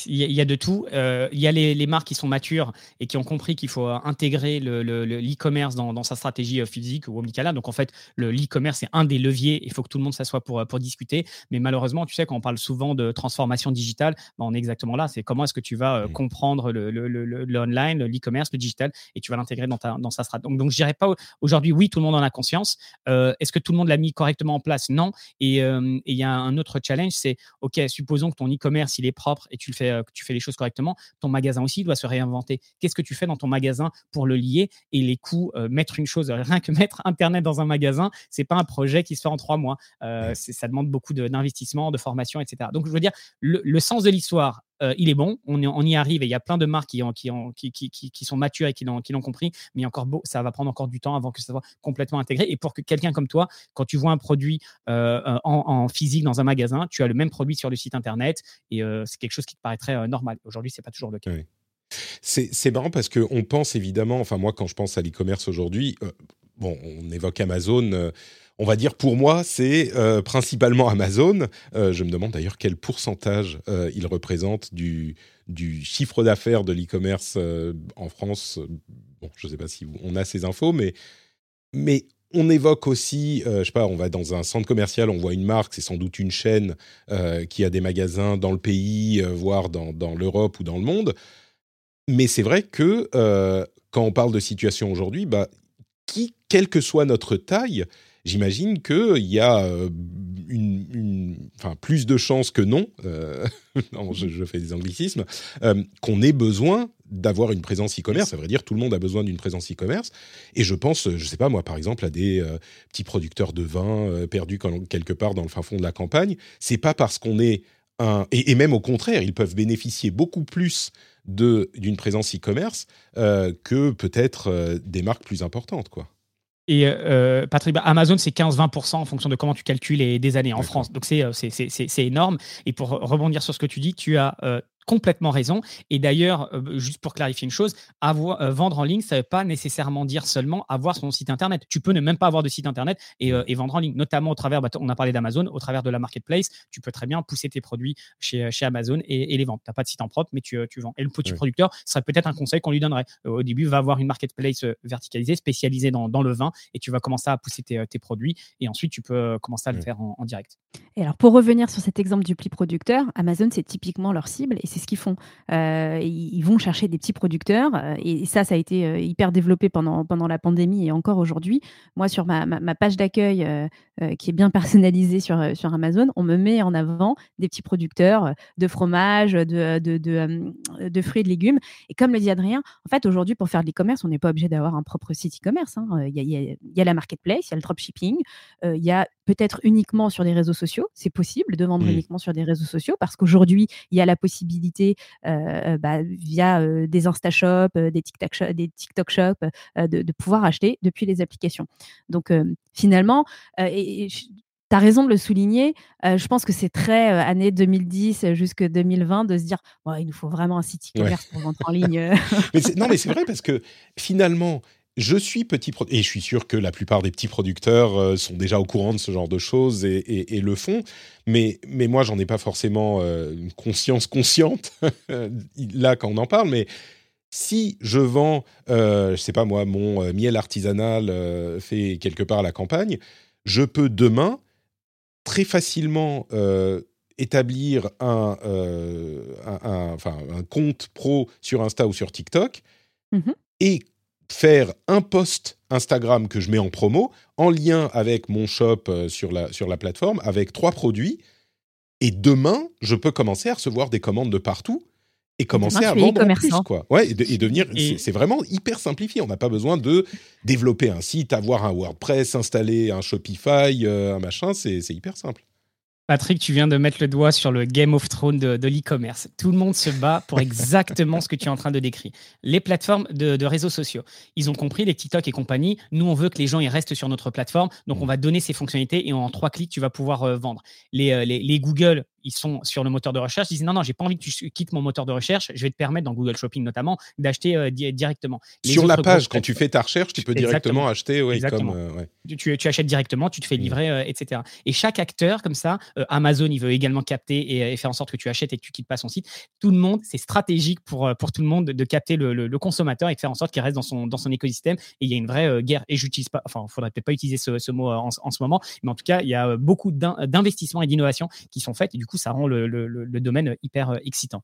il y, a de tout. Euh, il y a les, marques qui sont matures et qui ont compris qu'il faut intégrer l'e-commerce le, dans, sa stratégie physique ou omnicanal. Donc, en fait, le e-commerce est un des leviers. Il faut que tout le monde s'assoie pour, pour discuter. Mais malheureusement, tu sais, quand on parle souvent de transformation digitale, bah, on est exactement là. C'est comment est-ce que tu vas mmh. comprendre le, l'e-commerce, le, digital, et tu vas l'intégrer dans, ta, dans sa stratégie. Donc, donc je dirais pas aujourd'hui, oui, tout le monde en a conscience. est-ce que tout le monde l'a mis correctement en place? Non. Et il y a un autre challenge, c'est OK, supposons que ton e-commerce il est propre et tu le fais, euh, que tu fais les choses correctement, ton magasin aussi doit se réinventer. Qu'est-ce que tu fais dans ton magasin pour le lier et les coûts euh, Mettre une chose, rien que mettre Internet dans un magasin, c'est pas un projet qui se fait en trois mois. Euh, ça demande beaucoup d'investissement, de, formation, etc. Donc je veux dire, le sens de l'histoire euh, il est bon, on, y arrive et il y a plein de marques qui, ont, qui, ont, qui, qui, qui, sont matures et qui l'ont compris, mais encore ça va prendre encore du temps avant que ça soit complètement intégré. Et pour que quelqu'un comme toi, quand tu vois un produit euh, en, physique dans un magasin, tu as le même produit sur le site internet et euh, c'est quelque chose qui te paraîtrait normal. Aujourd'hui, c'est pas toujours le cas.
C'est marrant parce qu'on pense évidemment, enfin moi quand je pense à l'e-commerce aujourd'hui, bon, on évoque Amazon on va dire pour moi, c'est euh, principalement Amazon. Euh, je me demande d'ailleurs quel pourcentage euh, il représente du, du chiffre d'affaires de l'e-commerce en France. Bon, je ne sais pas si on a ces infos, mais, mais on évoque aussi, je sais pas, on va dans un centre commercial, on voit une marque, c'est sans doute une chaîne qui a des magasins dans le pays, voire dans, dans l'Europe ou dans le monde. Mais c'est vrai que quand on parle de situation aujourd'hui, bah, qui, quelle que soit notre taille, j'imagine qu'il y a euh, une, enfin, plus de chances que non, euh, je, fais des anglicismes, euh, qu'on ait besoin d'avoir une présence e-commerce. Ça veut dire tout le monde a besoin d'une présence e-commerce. Et je pense, je sais pas moi, par exemple, à des petits producteurs de vin perdus quelque part dans le fin fond de la campagne. C'est pas parce qu'on est un, et, même au contraire, ils peuvent bénéficier beaucoup plus d'une présence e-commerce que peut-être des marques plus importantes, quoi.
Et euh, Patrick, bah, Amazon, c'est 15-20% en fonction de comment tu calcules et des années en France. Donc, euh, c'est énorme. Et pour rebondir sur ce que tu dis, tu as euh, complètement raison. Et d'ailleurs, euh, juste pour clarifier une chose, avoir, euh, vendre en ligne, ça ne veut pas nécessairement dire seulement avoir son site internet. Tu peux ne même pas avoir de site internet et, euh, vendre en ligne, notamment au travers, bah, on a parlé d'Amazon, au travers de la marketplace, tu peux très bien pousser tes produits chez, chez Amazon et, les vendre. Tu n'as pas de site en propre, mais tu, tu vends. Et le petit producteur, ce serait peut-être un conseil qu'on lui donnerait. au début, va avoir une marketplace verticalisée, spécialisée dans, dans, le vin, et tu vas commencer à pousser tes, tes produits, et ensuite tu peux commencer à le faire en, en direct.
Et alors, pour revenir sur cet exemple du pli producteur, Amazon, c'est typiquement leur cible, et c'est ce qu'ils font. Euh, ils vont chercher des petits producteurs euh, et ça, ça a été euh, hyper développé pendant, pendant la pandémie et encore aujourd'hui. Moi, sur ma, ma, page d'accueil qui est bien personnalisée sur, sur Amazon, on me met en avant des petits producteurs de fromage, de, de, de, fruits et de légumes. Et comme le dit Adrien, en fait, aujourd'hui, pour faire de l'e-commerce, on n'est pas obligé d'avoir un propre site e-commerce. Hein. Il, y a, il, y a, la marketplace, il y a le dropshipping, il y a peut-être uniquement sur des réseaux sociaux. C'est possible de vendre mmh. uniquement sur des réseaux sociaux parce qu'aujourd'hui, il y a la possibilité euh, bah, via euh, des InstaShop, euh, des TikTok Shop, des TikTok Shop de, pouvoir acheter depuis les applications. Donc finalement, et, tu as raison de le souligner. je pense que c'est très année 2010 jusqu'à 2020 de se dire il nous faut vraiment un site e-commerce pour vendre en ligne.
non, mais c'est vrai parce que finalement, je suis petit et je suis sûr que la plupart des petits producteurs euh, sont déjà au courant de ce genre de choses et, le font. Mais, mais moi, j'en ai pas forcément euh, une conscience consciente là quand on en parle. Mais si je vends, euh, je sais pas moi, mon euh, miel artisanal fait quelque part à la campagne, je peux demain très facilement établir un, enfin, un compte pro sur Insta ou sur TikTok. Mmh et faire un post Instagram que je mets en promo en lien avec mon shop euh, sur la, sur la plateforme avec trois produits. Et demain, je peux commencer à recevoir des commandes de partout et commencer à vendre en plus, quoi. Ouais, et, devenir, c'est vraiment hyper simplifié. On n'a pas besoin de développer un site, avoir un WordPress, installer un Shopify, euh, un machin. C'est hyper simple.
Patrick, tu viens de mettre le doigt sur le Game of Thrones de, l'e-commerce. Tout le monde se bat pour exactement ce que tu es en train de décrire. Les plateformes de, réseaux sociaux, ils ont compris, les TikTok et compagnie, nous, on veut que les gens ils restent sur notre plateforme, donc on va donner ces fonctionnalités et en trois clics, tu vas pouvoir euh, vendre. Les, euh, les, les Google, ils sont sur le moteur de recherche, ils disent non, non, j'ai pas envie que tu quittes mon moteur de recherche, je vais te permettre dans Google Shopping notamment d'acheter euh, directement.
sur la page, quand tu fais ta recherche, tu peux directement acheter.
exactement. Euh, tu, tu, achètes directement, tu te fais mmh. livrer, euh, etc. Et chaque acteur, comme ça, Amazon, il veut également capter et, faire en sorte que tu achètes et que tu quittes pas son site. Tout le monde, c'est stratégique pour, pour tout le monde de, capter le, consommateur et de faire en sorte qu'il reste dans son, dans son écosystème. Et il y a une vraie guerre. Et j'utilise pas, enfin, il faudrait peut-être pas utiliser ce, mot en, en, ce moment, mais en tout cas, il y a beaucoup d'investissements et d'innovations qui sont faites. Et du coup, ça rend le, domaine hyper euh, excitant.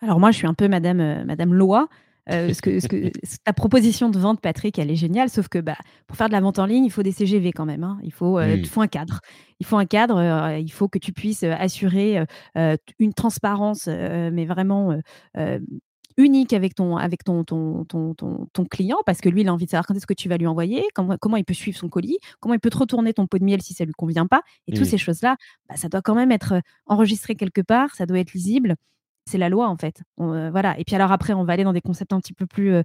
Alors moi, je suis un peu Madame, euh, Madame Loi. Euh, que, que, ta proposition de vente, Patrick, elle est géniale, sauf que bah, pour faire de la vente en ligne, il faut des CGV quand même. Hein. Il, faut, il faut un cadre. Il faut un cadre. il faut que tu puisses assurer une transparence, mais vraiment unique avec ton, avec ton, ton, ton, ton, client parce que lui, il a envie de savoir quand est-ce que tu vas lui envoyer, comment, comment il peut suivre son colis, comment il peut te retourner ton pot de miel si ça lui convient pas. Et toutes ces choses-là, bah, ça doit quand même être enregistré quelque part, ça doit être lisible. C'est la loi en fait. voilà. Et puis alors après, on va aller dans des concepts un petit peu plus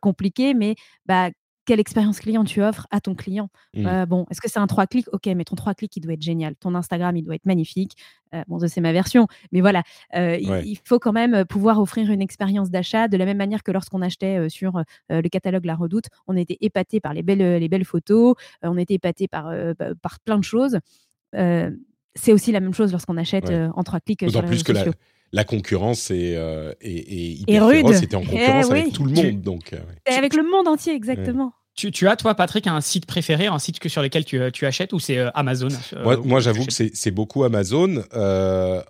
compliqués, mais bah, quelle expérience client tu offres à ton client. Mmh. Euh, bon, est-ce que c'est un trois clics? Ok, mais ton trois clics, il doit être génial. Ton Instagram, il doit être magnifique. Euh, bon, c'est ma version, mais voilà, euh, il, faut quand même pouvoir offrir une expérience d'achat de la même manière que lorsqu'on achetait sur le catalogue La Redoute, on était épaté par les belles, les belles photos, on était épaté par, bah, par plein de choses. c'est aussi la même chose lorsqu'on achète en trois clics sur les plus que
La concurrence est, hyper féroce, c'était en eh concurrence avec tout le monde. Donc,
Et avec le monde entier, exactement.
Tu, as, toi, Patrick, un site préféré, un site que sur lequel tu, achètes ou c'est euh, Amazon
euh, Moi, j'avoue que c'est beaucoup Amazon. Euh,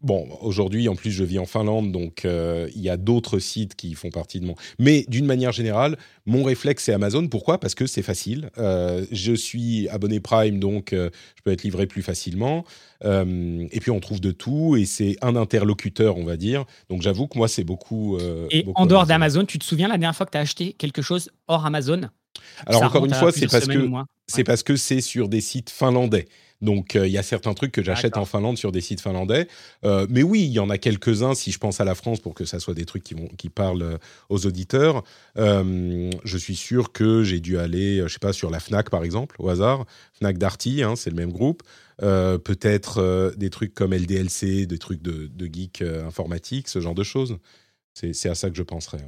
bon, aujourd'hui, en plus, je vis en Finlande, donc euh, il y a d'autres sites qui font partie de mon. Mais d'une manière générale, mon réflexe, c'est Amazon. Pourquoi? Parce que c'est facile. Euh, je suis abonné Prime, donc je peux être livré plus facilement. Et puis, on trouve de tout, et c'est un interlocuteur, on va dire. Donc, j'avoue que moi, c'est beaucoup.
et en dehors d'Amazon, tu te souviens la dernière fois que tu as acheté quelque chose hors Amazon?
Alors encore une fois, c'est parce que c'est parce que c'est sur des sites finlandais. Donc euh, il y a certains trucs que j'achète en Finlande sur des sites finlandais. Euh, mais oui, il y en a quelques-uns si je pense à la France pour que ça soit des trucs qui, vont, qui parlent euh, aux auditeurs. je suis sûr que j'ai dû aller, je sais pas, sur la Fnac par exemple, au hasard. Fnac Darty, hein, c'est le même groupe. Peut-être des trucs comme LDLC, des trucs de, de geek informatique, ce genre de choses. C'est à ça que je penserais.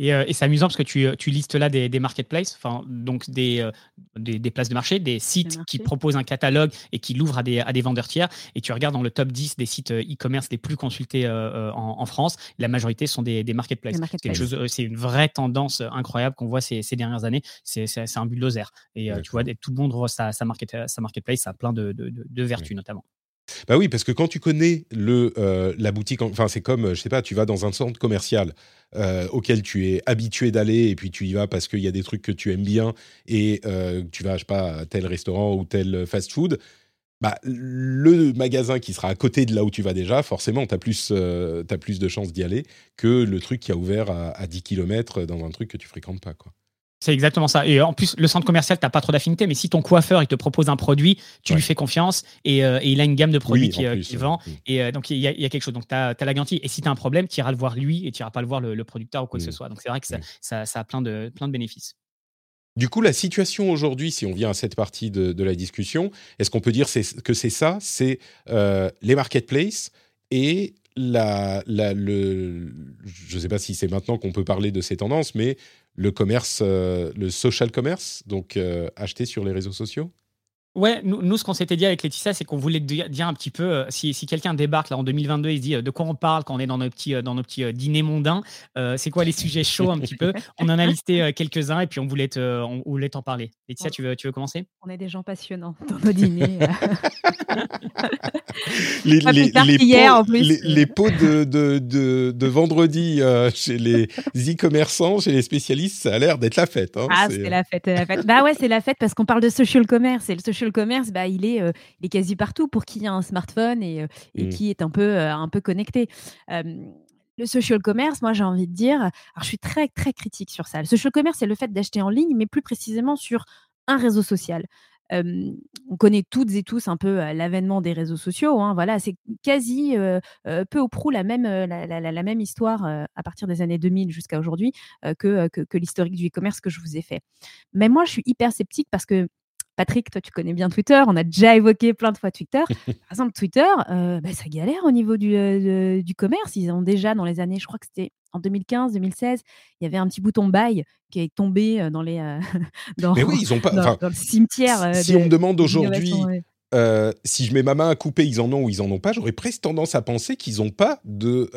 Euh, et, c'est amusant parce que tu, tu listes là des, des marketplaces, enfin, donc des, euh, des, des, places de marché, des sites qui proposent un catalogue et qui l'ouvrent à des, à des vendeurs tiers. Et tu regardes dans le top 10 des sites euh, e-commerce les plus consultés en, en, France, la majorité sont des, marketplaces. C'est une vraie tendance incroyable qu'on voit ces, ces, dernières années. C'est un bulldozer. Et tu vois, tout le monde voit sa, sa, market, sa marketplace, ça a plein de, de, de vertus notamment.
Bah oui, parce que quand tu connais le, euh, la boutique, enfin c'est comme, je sais pas, tu vas dans un centre commercial euh, auquel tu es habitué d'aller et puis tu y vas parce qu'il y a des trucs que tu aimes bien et euh, tu vas, je sais pas, à tel restaurant ou tel fast-food. Bah, le magasin qui sera à côté de là où tu vas déjà, forcément, tu as, plus, plus de chances d'y aller que le truc qui a ouvert à, à 10 km dans un truc que tu fréquentes pas. Quoi.
C'est exactement ça. Et en plus, le centre commercial, tu n'as pas trop d'affinité, mais si ton coiffeur il te propose un produit, tu lui fais confiance et, euh, et, il a une gamme de produits qui, euh, vend. Et euh, donc, il y, a, y, a quelque chose. Donc, tu as, la garantie. Et si tu as un problème, tu iras le voir lui et tu n'iras pas le voir le, producteur ou quoi que ce mm. soit. Donc, c'est vrai que ça, ça, ça, a plein de, plein de bénéfices.
Du coup, la situation aujourd'hui, si on vient à cette partie de, de la discussion, est-ce qu'on peut dire que c'est ça? C'est les marketplaces et la, la, le, je ne sais pas si c'est maintenant qu'on peut parler de ces tendances, mais le commerce, euh, le social commerce, donc euh, acheter sur les réseaux sociaux?
Ouais, nous, ce qu'on s'était dit avec Laetitia, c'est qu'on voulait dire un petit peu, euh, si, quelqu'un débarque là en 2022 il se dit de quoi on parle quand on est dans nos petits, dans nos petits dîners mondains, c'est quoi les sujets chauds un petit peu? On en a listé quelques-uns et puis on voulait, on voulait t'en parler. Laetitia, tu veux, tu veux commencer?
On est des gens passionnants dans nos dîners.
les, les, les, pots, de, de, de, vendredi euh, chez les e-commerçants, chez les spécialistes, ça a l'air d'être la fête. Hein,
ah, c'est la fête, la fête. bah ouais, c'est la fête parce qu'on parle de social commerce et le social commerce, bah, il, est, euh, il est quasi partout pour qui a un smartphone et, euh, et mm. qui est un peu, un peu connecté. le social commerce, moi j'ai envie de dire, alors je suis très très critique sur ça. Le social commerce, c'est le fait d'acheter en ligne, mais plus précisément sur un réseau social on connaît toutes et tous un peu l'avènement des réseaux sociaux. Hein, voilà, c'est quasi peu ou prou la même, la, même histoire à partir des années 2000 jusqu'à aujourd'hui que, que, l'historique du e-commerce que je vous ai fait. Mais moi, je suis hyper sceptique parce que Patrick, toi, tu connais bien Twitter. On a déjà évoqué plein de fois Twitter. Par exemple, Twitter, bah, ça galère au niveau du, du commerce. Ils ont déjà, dans les années, je crois que c'était en 2015, 2016, il y avait un petit bouton buy qui est tombé dans les dans,
Mais oui, ils ont pas,
dans, le cimetière.
Si, on me demande aujourd'hui. Si je mets ma main à couper, ils en ont ou ils en ont pas, j'aurais presque tendance à penser qu'ils n'ont pas de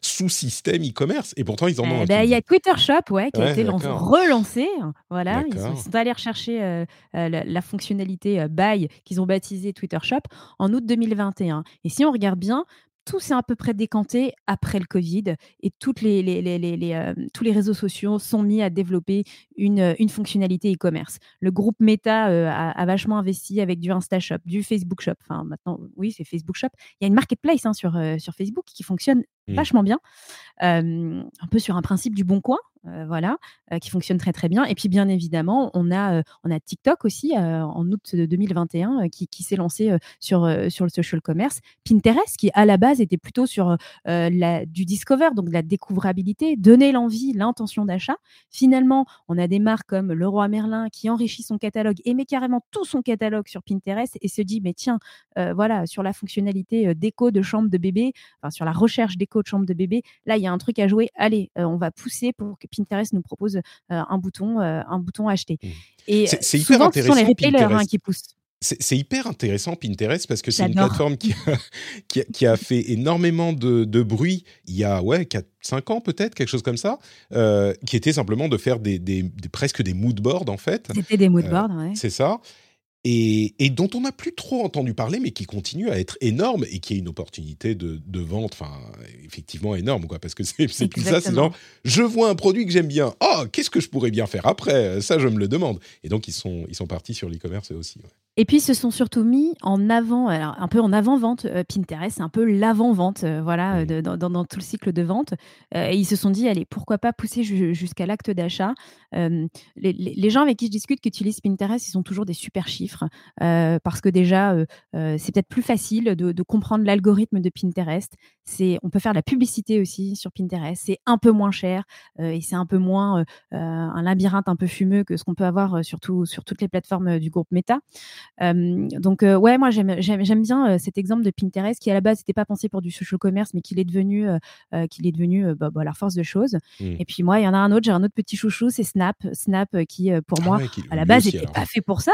sous-système e-commerce. Et pourtant, ils en ont.
Eh ben, il y a Twitter Shop, ouais, qui a été relancé. Voilà, ils sont, allés rechercher la, la, fonctionnalité buy qu'ils ont baptisé Twitter Shop en août 2021. Et si on regarde bien, tout s'est à peu près décanté après le Covid et toutes les, euh, tous les réseaux sociaux sont mis à développer une, euh, une fonctionnalité e-commerce. Le groupe Meta euh, a, vachement investi avec du InstaShop, du Facebook Shop. Enfin, maintenant, oui, c'est Facebook Shop. Il y a une marketplace hein, sur, sur Facebook qui fonctionne mmh. vachement bien, un peu sur un principe du bon coin. Euh, voilà, euh, qui fonctionne très très bien. Et puis bien évidemment, on a, euh, on a TikTok aussi en août 2021 qui, qui s'est lancé sur, sur le social commerce. Pinterest, qui à la base était plutôt sur la, du discover, donc de la découvrabilité, donner l'envie, l'intention d'achat. Finalement, on a des marques comme Leroy Merlin qui enrichit son catalogue et met carrément tout son catalogue sur Pinterest et se dit, mais tiens, voilà, sur la fonctionnalité d'écho de chambre de bébé, enfin sur la recherche d'écho de chambre de bébé, là, il y a un truc à jouer. Allez, on va pousser pour que Pinterest nous propose un bouton, un bouton acheter. Mmh.
Et c'est hyper intéressant.
Ce sont les retailers hein, qui poussent.
C'est hyper intéressant Pinterest parce que c'est une plateforme qui a, qui, a, fait énormément de, de, bruit il y a ouais, 4, 5 ans peut-être, quelque chose comme ça, qui était simplement de faire des, des, presque des mood boards en fait.
C'était des mood boards, ouais.
C'est ça. Et, dont on n'a plus trop entendu parler, mais qui continue à être énorme et qui est une opportunité de, vente, enfin, effectivement énorme, quoi, parce que c'est plus ça, c'est genre, je vois un produit que j'aime bien, oh, qu'est-ce que je pourrais bien faire après? Ça, je me le demande. Et donc, ils sont, ils sont partis sur l'e-commerce aussi.
Et puis, ils se sont surtout mis en avant, alors un peu en avant-vente. Euh, Pinterest, c'est un peu l'avant-vente, euh, voilà, dans, tout le cycle de vente. Euh, et ils se sont dit, allez, pourquoi pas pousser jusqu'à l'acte d'achat. Les, gens avec qui je discute qui utilisent Pinterest, ils ont toujours des super chiffres parce que déjà, c'est peut-être plus facile de, comprendre l'algorithme de Pinterest. C'est, on peut faire de la publicité aussi sur Pinterest. C'est un peu moins cher et c'est un peu moins un labyrinthe un peu fumeux que ce qu'on peut avoir surtout sur toutes les plateformes du groupe Meta donc ouais, moi j'aime j'aime bien cet exemple de Pinterest qui à la base n'était pas pensé pour du social commerce, mais qu'il est devenu qu'il est devenu bah, bah, la force de choses. Mmh. Et puis moi, il y en a un autre, j'ai un autre petit chouchou, c'est Snap, Snap qui pour ah moi à la base n'était pas fait pour ça,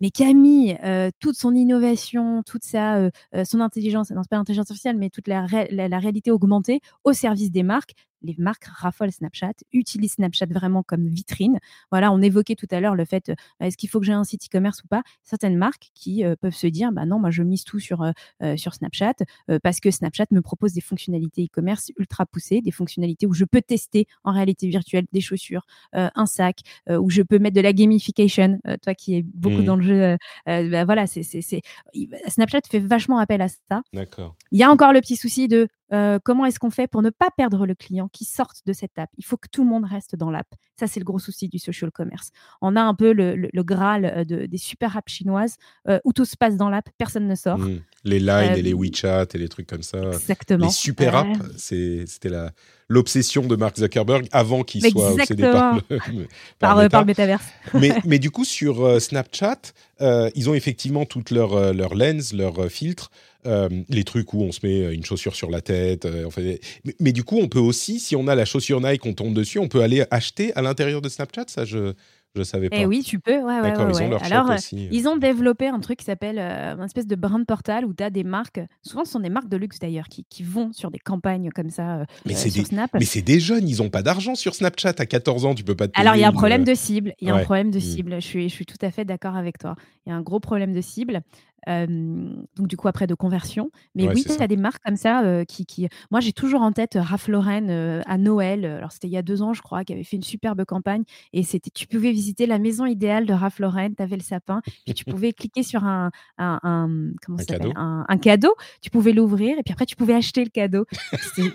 mais qui a mis toute son innovation, toute sa son intelligence, non c'est pas l'intelligence artificielle, mais toute la, la réalité augmentée au service des marques les marques raffolent Snapchat, utilisent Snapchat vraiment comme vitrine. Voilà, on évoquait tout à l'heure le fait, euh, est-ce qu'il faut que j'ai un site e-commerce ou pas? Certaines marques qui euh, peuvent se dire, bah non, moi je mise tout sur, euh, sur Snapchat parce que Snapchat me propose des fonctionnalités e-commerce ultra poussées, des fonctionnalités où je peux tester en réalité virtuelle des chaussures, un sac, où je peux mettre de la gamification. toi qui es beaucoup mmh. dans le jeu, bah voilà, c'est, Snapchat fait vachement appel à ça.
D'accord.
Il y a encore le petit souci de euh, comment est-ce qu'on fait pour ne pas perdre le client qui sorte de cette app? Il faut que tout le monde reste dans l'app. Ça, c'est le gros souci du social commerce. On a un peu le, Graal euh, des super apps chinoises euh, où tout se passe dans l'app, personne ne sort. Mmh.
Les Line et les WeChat et les trucs comme ça.
Exactement. Les
super apps, c'était l'obsession de Mark Zuckerberg avant qu'il soit obsédé par le,
par, par, métaverse.
mais, mais, du coup, sur Snapchat, ils ont effectivement toutes leurs leur lens, leurs filtres. Euh, les trucs où on se met une chaussure sur la tête. Euh, mais, du coup, on peut aussi, si on a la chaussure Nike, on tombe dessus, on peut aller acheter à l'intérieur de Snapchat. Ça, je je savais eh
pas. oui, tu peux. Ouais, ouais, ils ont Alors, euh, ils ont développé un truc qui s'appelle euh, une espèce de brand portal où tu as des marques, souvent ce sont des marques de luxe d'ailleurs, qui, qui, vont sur des campagnes comme ça mais sur
des,
Snap.
Mais c'est des jeunes, ils n'ont pas d'argent sur Snapchat. À 14 ans, tu peux pas te
Alors, il y a un problème de cible. Il y a un problème de hmm. cible. Je suis, je suis tout à fait d'accord avec toi. Il y a un gros problème de cible donc du coup après de conversion. Mais oui, tu as des marques comme ça qui, qui, Moi j'ai toujours en tête Ralph Lauren à Noël. Alors c'était il y a deux ans je crois, qui avait fait une superbe campagne et c'était tu pouvais visiter la maison idéale de Ralph Lauren, tu avais le sapin, puis tu pouvais cliquer sur un, un, comment un, cadeau. Un, cadeau, tu pouvais l'ouvrir et puis après tu pouvais acheter le cadeau.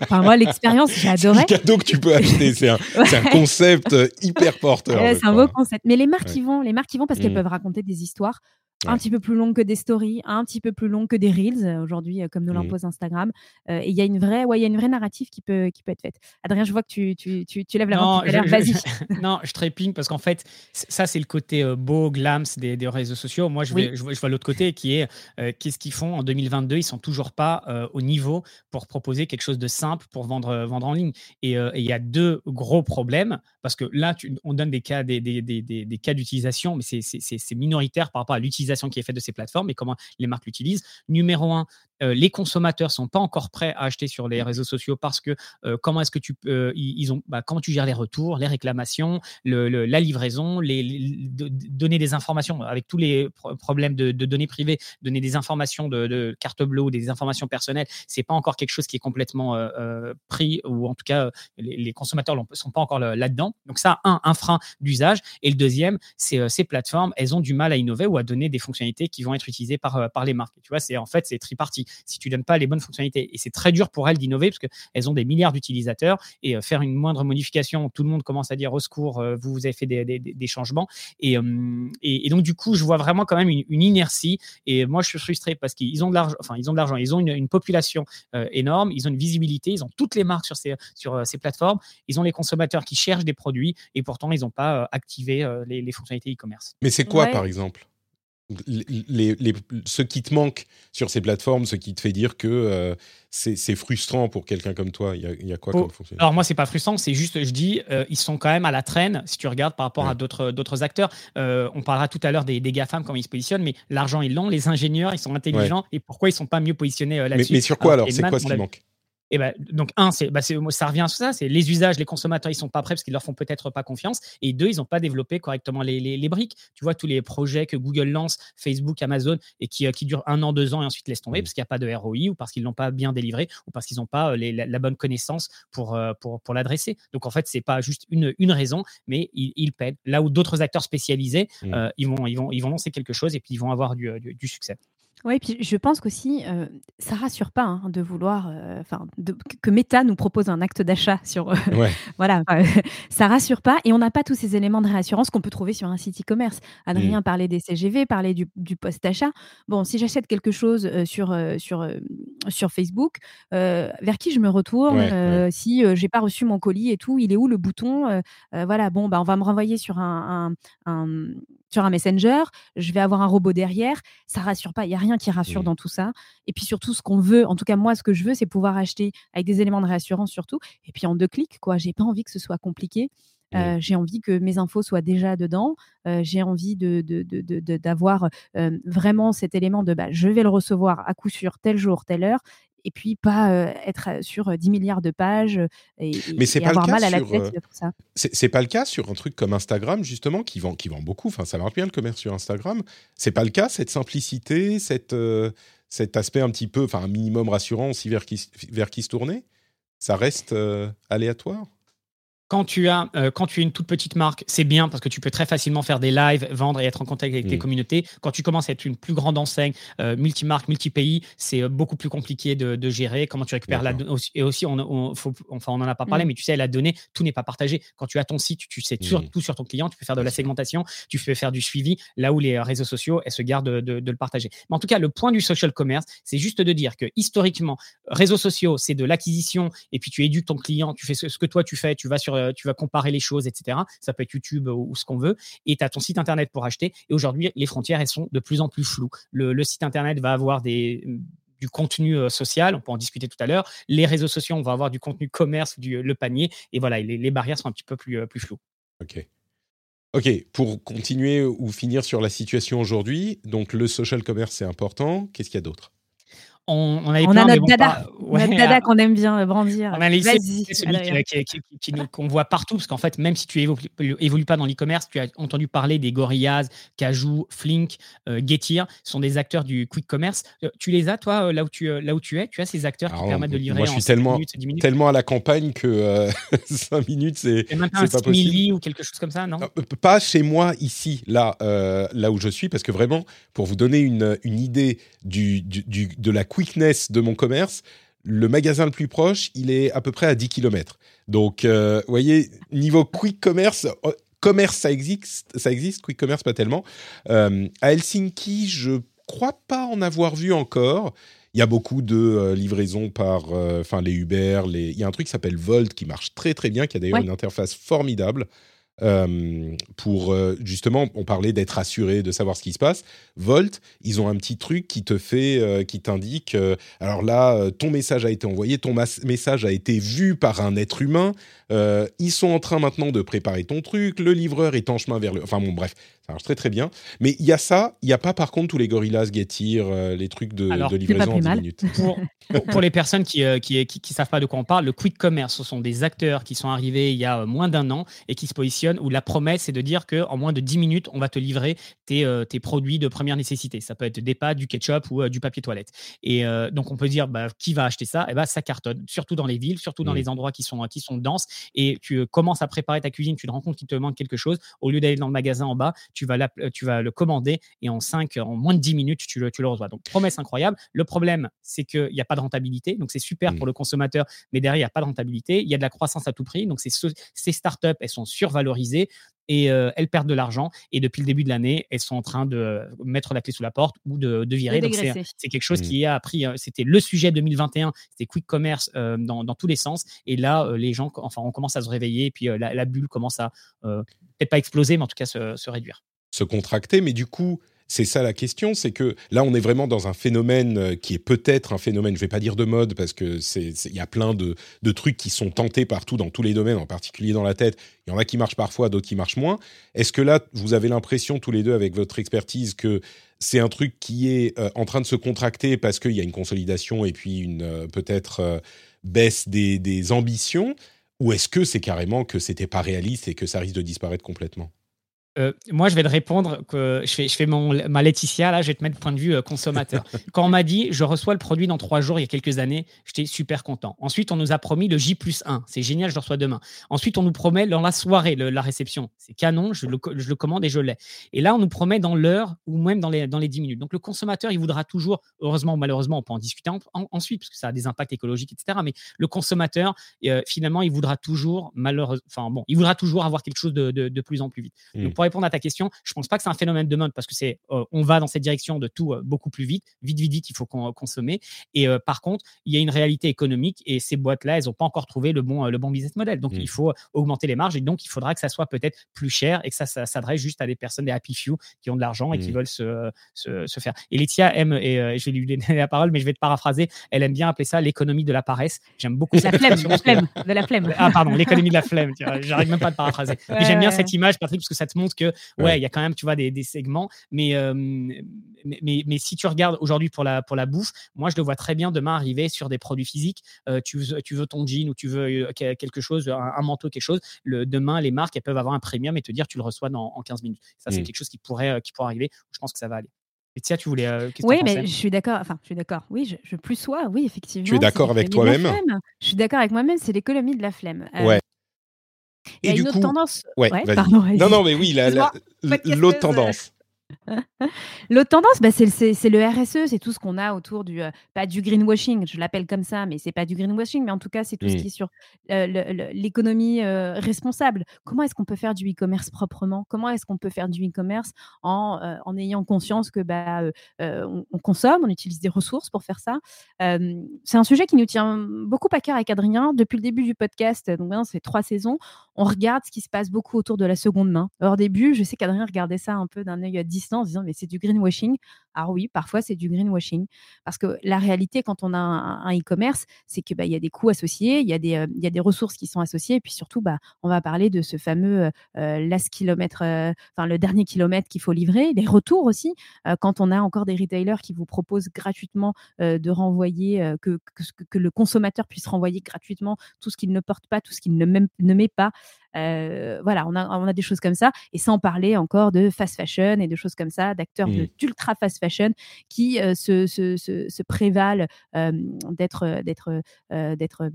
Enfin moi l'expérience adoré.
Le cadeau que tu peux acheter, c'est un, concept hyper porteur.
c'est un beau concept. Mais les marques qui vont, les marques qui vont parce qu'elles mmh. peuvent raconter des histoires un petit peu plus long que des stories, un petit peu plus long que des reels euh, aujourd'hui, euh, comme nous l'impose Instagram. Euh, et il y a une vraie, ouais, il y a une vraie narrative qui peut, qui peut être faite. Adrien, je vois que tu, tu, tu, tu lèves la main. Vas-y.
non, je trépigne parce qu'en fait, ça c'est le côté beau, glams des, des, réseaux sociaux. Moi, je, vais, je, vois, l'autre côté qui est qu'est-ce qu'ils font en 2022 Ils sont toujours pas au niveau pour proposer quelque chose de simple pour vendre, vendre en ligne. Et il y a deux gros problèmes parce que là, on donne des cas, des, des, des, des cas d'utilisation, mais c'est minoritaire par rapport à l'utilisation qui est faite de ces plateformes et comment les marques l'utilisent. Numéro un, euh, les consommateurs sont pas encore prêts à acheter sur les mmh. réseaux sociaux parce que euh, comment est-ce que tu euh, ils ont bah, comment tu gères les retours, les réclamations, la livraison, les, donner des informations avec tous les problèmes de, données privées, donner des informations de, carte bleue ou des informations personnelles, c'est pas encore quelque chose qui est complètement pris ou en tout cas les, consommateurs ne sont pas encore là-dedans. Donc ça, un, un frein d'usage et le deuxième, c'est ces plateformes, elles ont du mal à innover ou à donner des fonctionnalités qui vont être utilisées par par les marques. tu vois, c'est en fait c'est tripartite si tu donnes pas les bonnes fonctionnalités. Et c'est très dur pour elles d'innover parce qu'elles ont des milliards d'utilisateurs et euh, faire une moindre modification, tout le monde commence à dire au secours, euh, vous, vous avez fait des, changements. Euh, et, et, donc, du coup, je vois vraiment quand même une, inertie. Et moi, je suis frustré parce qu'ils ont de l'argent, enfin, ils ont de l'argent, ils ont une, population énorme, ils ont une visibilité, ils ont toutes les marques sur ces, sur ces plateformes, ils ont les consommateurs qui cherchent des produits et pourtant, ils n'ont pas activé les, fonctionnalités e-commerce.
Mais c'est quoi, par exemple? Les, ce qui te manque sur ces plateformes, ce qui te fait dire que euh, c'est frustrant pour quelqu'un comme toi. Il y a, quoi comme fonction
Alors moi, c'est pas frustrant, c'est juste, je dis, euh, ils sont quand même à la traîne, si tu regardes par rapport à d'autres acteurs. Euh, on parlera tout à l'heure des, des GAFAM, comment ils se positionnent, mais l'argent, ils l'ont, les ingénieurs, ils sont intelligents, et pourquoi ils sont pas mieux positionnés là-dessus
mais, sur quoi alors, C'est quoi ce qui manque?
Et ben, donc, un, c'est, bah, ça revient à ça, c'est les usages, les consommateurs, ils sont pas prêts parce qu'ils leur font peut-être pas confiance. Et deux, ils n'ont pas développé correctement les, les, briques. Tu vois, tous les projets que Google lance, Facebook, Amazon, et qui, euh, qui durent un an, deux ans et ensuite laissent tomber mmh. parce qu'il n'y a pas de ROI ou parce qu'ils l'ont pas bien délivré ou parce qu'ils n'ont pas euh, la, bonne connaissance pour, euh, pour, pour l'adresser. Donc, en fait, c'est pas juste une, une raison, mais ils, ils pèdent. Là où d'autres acteurs spécialisés, mmh. ils, vont, ils, vont, ils vont lancer quelque chose et puis ils vont avoir du, du succès.
Oui, puis je pense qu'aussi, euh, ça rassure pas hein, de vouloir, euh, enfin, que Meta nous propose un acte d'achat sur, euh, voilà, ça rassure pas, et on n'a pas tous ces éléments de réassurance qu'on peut trouver sur un site e-commerce. Adrien mmh. parlait des CGV, parlait du, du post-achat. Bon, si j'achète quelque chose sur sur sur Facebook, vers qui je me retourne si j'ai pas reçu mon colis et tout, il est où le bouton Voilà, bon, bah, on va me renvoyer sur un, un sur un messenger, je vais avoir un robot derrière. Ça rassure pas. Il y a rien qui rassure mmh. dans tout ça. Et puis surtout, ce qu'on veut, en tout cas moi, ce que je veux, c'est pouvoir acheter avec des éléments de réassurance surtout. Et puis en deux clics, quoi. J'ai pas envie que ce soit compliqué. Euh, j'ai envie que mes infos soient déjà dedans. Euh, j'ai envie de, d'avoir euh, vraiment cet élément de bah, je vais le recevoir à coup sûr tel jour, telle heure et puis pas être sur 10 milliards de pages et,
Mais pas avoir le cas mal à la tête de tout ça. C'est pas le cas sur un truc comme Instagram justement qui vend qui vend beaucoup. Enfin, ça marche bien le commerce sur Instagram. C'est pas le cas cette simplicité, cette cet aspect un petit peu, enfin un minimum rassurant aussi vers qui vers qui se tourner? Ça reste aléatoire?
Quand tu as euh, quand tu es une toute petite marque, c'est bien parce que tu peux très facilement faire des lives, vendre et être en contact avec tes mm. communautés. Quand tu commences à être une plus grande enseigne, euh, multimarque, multi-pays, c'est euh, beaucoup plus compliqué de, de, gérer. Comment tu récupères la donnée et aussi on, faut, enfin on en a pas parlé, mm. mais tu sais la donnée, tout n'est pas partagé. Quand tu as ton site, tu, sais tout sur ton client, tu peux faire de la segmentation, tu peux faire du suivi. Là où les réseaux sociaux, elles se gardent de, de, le partager. Mais en tout cas, le point du social commerce, c'est juste de dire que historiquement, réseaux sociaux, c'est de l'acquisition et puis tu éduques ton client, tu fais ce, ce que toi tu fais, tu vas sur euh, tu vas comparer les choses, etc. Ça peut être YouTube ou, ce qu'on veut. Et tu as ton site internet pour acheter. Et aujourd'hui, les frontières, elles sont de plus en plus floues. Le, site internet va avoir du contenu euh, social, on peut en discuter tout à l'heure. Les réseaux sociaux, on va avoir du contenu commerce, du, le panier. Et voilà, les, barrières sont un petit peu plus, euh, plus floues.
OK. Ok, pour continuer ou finir sur la situation aujourd'hui, donc le social commerce c'est important. Qu'est-ce qu'il y a d'autre?
On, on, a notre dada, dada qu'on aime bien brandir.
On a celui qui, qu'on voit partout, parce qu'en fait, même si tu évolues, évolues pas dans l'e-commerce, tu as entendu parler des Gorillaz, Cajou, Flink, euh, Getir, sont des acteurs du quick commerce. Euh, tu les as, toi, euh, là où tu, là où tu es? Tu as ces acteurs qui permettent de livrer
moi, je suis tellement, minutes, 10 minutes? tellement à la campagne que 5 minutes, c'est pas possible.
ou quelque chose comme ça, non?
Pas chez moi, ici, là, là où je suis, parce que vraiment, pour vous donner une, une idée du, du, de la quickness de mon commerce, le magasin le plus proche, il est à peu près à 10 km. Donc, euh, voyez, niveau quick commerce, oh, commerce, ça existe, ça existe, quick commerce, pas tellement. Euh, à Helsinki, je crois pas en avoir vu encore. Il y a beaucoup de euh, livraisons par, enfin, les Uber. Les... Il y a un truc qui s'appelle Volt qui marche très très bien, qui a d'ailleurs une interface formidable. Euh, pour euh, justement, on parlait d'être assuré, de savoir ce qui se passe. Volt, ils ont un petit truc qui te fait, euh, qui t'indique, alors là, ton message a été envoyé, ton message a été vu par un être humain. ils sont en train maintenant de préparer ton truc. Le livreur est en chemin vers le. Enfin bon, bref, ça marche très très bien. Mais il y a ça, il n'y a pas par contre tous les Gorillaz, Getir, les trucs de, de livraison en 10 minutes.
Pour, les personnes qui ne qui, qui, savent pas de quoi on parle, le quick commerce, ce sont des acteurs qui sont arrivés il y a moins d'un an et qui se positionnent où la promesse est de dire qu'en moins de 10 minutes, on va te livrer tes, euh, tes, produits de première nécessité. Ça peut être des pâtes, du ketchup ou euh, du papier toilette. Et euh, donc, on peut dire bah, qui va acheter ça? Et eh ben, ça cartonne, surtout dans les villes, surtout dans mmh. les endroits qui sont, qui sont denses. Et tu commences à préparer ta cuisine, tu te rends compte qu'il te manque quelque chose. Au lieu d'aller dans le magasin en bas, tu vas, tu vas le commander et en 5, en moins de 10 minutes, tu le, tu le reçois. Donc, promesse incroyable. Le problème, c'est qu'il n'y a pas de rentabilité. Donc, c'est super mmh. pour le consommateur, mais derrière, il n'y a pas de rentabilité. Il y a de la croissance à tout prix. Donc, ces, ces startups, elles sont survalorisées et euh, elles perdent de l'argent. Et depuis le début de l'année, elles sont en train de mettre la clé sous la porte ou de, virer. Donc c'est quelque chose mmh. qui a appris. Euh, c'était le sujet 2021, c'était quick commerce euh, dans, tous les sens. Et là, les gens, enfin, on commence à se réveiller. Et puis la, bulle commence à peut-être pas exploser, mais en tout cas se, se réduire.
Se contracter, mais du coup, c'est ça la question, c'est que là, on est vraiment dans un phénomène euh, qui est peut-être un phénomène, je vais pas dire de mode, parce que c'est, il y a plein de, trucs qui sont tentés partout dans tous les domaines, en particulier dans la tête. Il y en a qui marchent parfois, d'autres qui marchent moins. Est-ce que là, vous avez l'impression tous les deux avec votre expertise que c'est un truc qui est euh, en train de se contracter parce qu'il y a une consolidation et puis une euh, peut-être baisse des, ambitions ou est-ce que c'est carrément que c'était pas réaliste et que ça risque de disparaître complètement?
Euh, moi, je vais te répondre que je fais, je fais mon, ma Laetitia, là, je vais te mettre point de vue euh, consommateur. Quand on m'a dit, je reçois le produit dans trois jours, il y a quelques années, j'étais super content. Ensuite, on nous a promis le J plus 1. C'est génial, je le reçois demain. Ensuite, on nous promet dans la soirée la réception. C'est canon, je le, je le, commande et je l'ai. Et là, on nous promet dans l'heure ou même dans les, dans les 10 minutes. Donc, le consommateur, il voudra toujours, heureusement ou malheureusement, on peut en discuter ensuite, parce que ça a des impacts écologiques, etc. Mais le consommateur, euh, finalement, il voudra toujours, malheureusement, enfin bon, il voudra toujours avoir quelque chose de, de, plus en plus vite. Mmh. Donc, pour répondre à ta question, je pense pas que c'est un phénomène de mode parce que c'est euh, on va dans cette direction de tout euh, beaucoup plus vite, vite, vite, vite, il faut consommer. Et euh, par contre, il y a une réalité économique et ces boîtes-là, elles n'ont pas encore trouvé le bon, le bon business model. Donc, mmh. il faut augmenter les marges et donc il faudra que ça soit peut-être plus cher et que ça, s'adresse juste à des personnes, des happy few qui ont de l'argent et qui mmh. veulent se, se, faire. Et Laetitia aime, et je vais lui donner la parole, mais je vais te paraphraser, elle aime bien appeler ça l'économie de la paresse. J'aime beaucoup
la flemme, la flemme, de la flemme.
Ah, pardon, l'économie de la flemme. J'arrive même pas à te paraphraser. J'aime bien cette image, Patrick, parce que ça te montre que, ouais, il y a quand même, tu vois, des, des segments. Mais, mais, mais, si tu regardes aujourd'hui pour la, pour la bouffe, moi, je le vois très bien demain arriver sur des produits physiques. tu, veux, tu veux ton jean ou tu veux quelque chose, un, manteau, quelque chose. Le, demain, les marques, elles peuvent avoir un premium et te dire tu le reçois dans, en 15 minutes. Ça, c'est mmh. quelque chose qui pourrait, qui pourrait arriver. Je pense que ça va aller. Et tiens, tu voulais.
oui, mais je suis d'accord. Enfin, je suis d'accord. Oui, je, je, plus sois. Oui, effectivement.
Tu es d'accord avec toi-même?
Je suis d'accord avec moi-même. C'est l'économie de la flemme.
ouais.
Il y a une autre tendance.
Ouais, pardon, non, non, mais oui, l'autre tendance.
L'autre tendance, bah, c'est le RSE, c'est tout ce qu'on a autour du, euh, pas du greenwashing, je l'appelle comme ça, mais c'est pas du greenwashing, mais en tout cas, c'est tout ce qui est sur euh, l'économie euh, responsable. Comment est-ce qu'on peut faire du e-commerce proprement? Comment est-ce qu'on peut faire du e-commerce en, en, ayant conscience que bah, on, consomme, on utilise des ressources pour faire ça? C'est un sujet qui nous tient beaucoup à cœur avec Adrien depuis le début du podcast, donc maintenant, c'est trois saisons. On regarde ce qui se passe beaucoup autour de la seconde main. au début, je sais qu'Adrien regardait ça un peu d'un œil en disant mais c'est du greenwashing. Alors oui, parfois c'est du greenwashing parce que la réalité quand on a un e-commerce, c'est que bah, y a des coûts associés, il y a des il y a des ressources qui sont associées et puis surtout bah on va parler de ce fameux last kilomètre, enfin le dernier kilomètre qu'il faut livrer, les retours aussi quand on a encore des retailers qui vous proposent gratuitement de renvoyer que, que, le consommateur puisse renvoyer gratuitement tout ce qu'il ne porte pas, tout ce qu'il ne met pas. Voilà, on a, on a des choses comme ça, et sans parler encore de fast fashion et de choses comme ça, d'acteurs mmh. d'ultra fast fashion qui se, se, se, prévalent d'être d'être d'être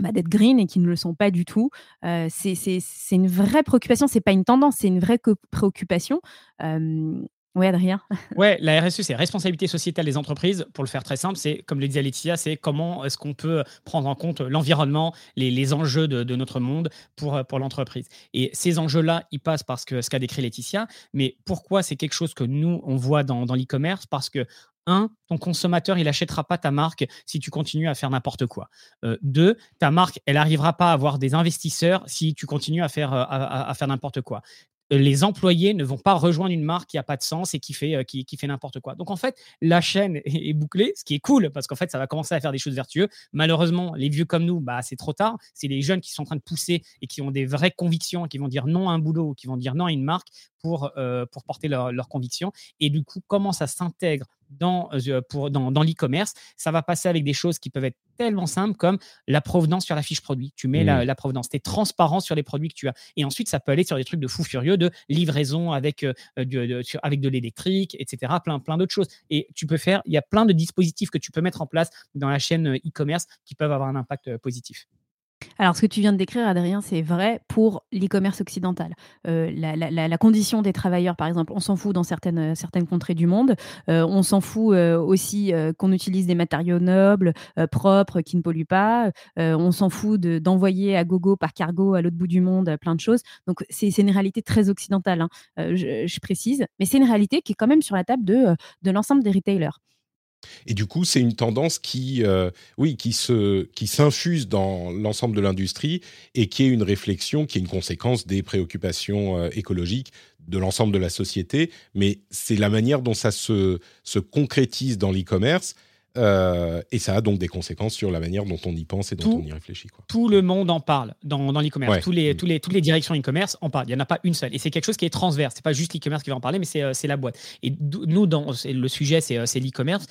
bah, d'être green et qui ne le sont pas du tout. c'est une vraie préoccupation, c'est pas une tendance, c'est une vraie préoccupation. Oui, Adrien.
ouais, la RSE, c'est responsabilité sociétale des entreprises. Pour le faire très simple, c'est, comme le disait Laetitia, c'est comment est-ce qu'on peut prendre en compte l'environnement, les, les enjeux de, de, notre monde pour, pour l'entreprise. Et ces enjeux-là, ils passent parce que ce qu'a décrit Laetitia. Mais pourquoi c'est quelque chose que nous, on voit dans, dans l'e-commerce? Parce que un, ton consommateur, il n'achètera pas ta marque si tu continues à faire n'importe quoi. Euh, deux, ta marque, elle n'arrivera pas à avoir des investisseurs si tu continues à faire, à faire n'importe quoi les employés ne vont pas rejoindre une marque qui n'a pas de sens et qui fait, euh, qui, fait n'importe quoi. Donc en fait, la chaîne est, bouclée, ce qui est cool parce qu'en fait, ça va commencer à faire des choses vertueuses. Malheureusement, les vieux comme nous, bah, c'est trop tard. C'est les jeunes qui sont en train de pousser et qui ont des vraies convictions, qui vont dire non à un boulot, qui vont dire non à une marque pour, euh, pour porter leurs convictions. Et du coup, comment ça s'intègre dans, euh, pour, dans, dans l'e-commerce, ça va passer avec des choses qui peuvent être tellement simples comme la provenance sur la fiche produit. Tu mets la, mmh. la, provenance, tu es transparent sur les produits que tu as. Et ensuite, ça peut aller sur des trucs de fou furieux, de livraison avec, euh, de, avec de l'électrique, etc. Plein, plein d'autres choses. Et tu peux faire, il y a plein de dispositifs que tu peux mettre en place dans la chaîne e-commerce qui peuvent avoir un impact positif.
Alors, ce que tu viens de décrire, Adrien, c'est vrai pour l'e-commerce occidental. Euh, la, condition des travailleurs, par exemple, on s'en fout dans certaines, euh, contrées du monde. Euh, on s'en fout aussi qu'on utilise des matériaux nobles, propres, qui ne polluent pas. on s'en fout d'envoyer à gogo par cargo à l'autre bout du monde plein de choses. Donc, c'est une réalité très occidentale, hein, je, précise. Mais c'est une réalité qui est quand même sur la table de l'ensemble des retailers.
Et du coup, c'est une tendance qui, euh, oui, qui se, qui s'infuse dans l'ensemble de l'industrie et qui est une réflexion, qui est une conséquence des préoccupations euh, écologiques de l'ensemble de la société. Mais c'est la manière dont ça se, se concrétise dans l'e-commerce. Euh, et ça a donc des conséquences sur la manière dont on y pense et dont on y réfléchit. Quoi.
Tout le monde en parle dans, dans l'e-commerce. Tous les, tous les, toutes les directions e-commerce en parlent. Il n'y en a pas une seule. Et c'est quelque chose qui est transverse. Ce n'est pas juste l'e-commerce qui va en parler, mais c'est euh, la boîte. Et nous, dans, le sujet, c'est euh, l'e-commerce.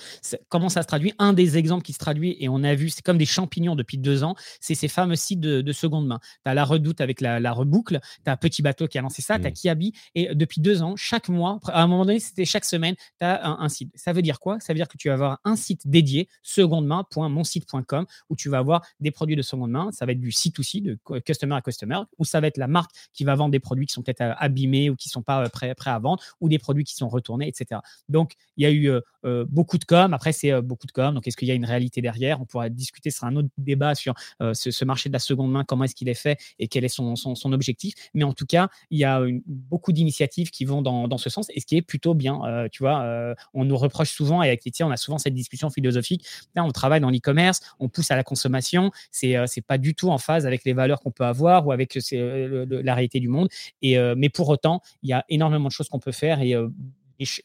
Comment ça se traduit? Un des exemples qui se traduit, et on a vu, c'est comme des champignons depuis deux ans, c'est ces fameux sites de, seconde main. Tu as la redoute avec la, la reboucle, tu as Petit Bateau qui a lancé ça, tu as mmh. Kiabi. Et depuis deux ans, chaque mois, à un moment donné, c'était chaque semaine, tu as un, un site. Ça veut dire quoi? Ça veut dire que tu vas avoir un site dédié, seconde main.monsite.com où tu vas avoir des produits de seconde main. Ça va être du C2C, de customer à customer, ou ça va être la marque qui va vendre des produits qui sont peut-être euh, abîmés ou qui ne sont pas euh, prêts, prêts à vendre, ou des produits qui sont retournés, etc. Donc, il y a eu euh, beaucoup de com. Après, c'est beaucoup de com. Donc, est-ce qu'il y a une réalité derrière? On pourrait discuter, ce sera un autre débat sur ce, marché de la seconde main, comment est-ce qu'il est fait et quel est son, son, objectif. Mais en tout cas, il y a beaucoup d'initiatives qui vont dans, dans, ce sens et ce qui est plutôt bien. tu vois, on nous reproche souvent, et avec Laetitia, on a souvent cette discussion philosophique on travaille dans l'e-commerce, on pousse à la consommation. C'est n'est euh, pas du tout en phase avec les valeurs qu'on peut avoir ou avec euh, la réalité du monde. Et, euh, mais pour autant, il y a énormément de choses qu'on peut faire et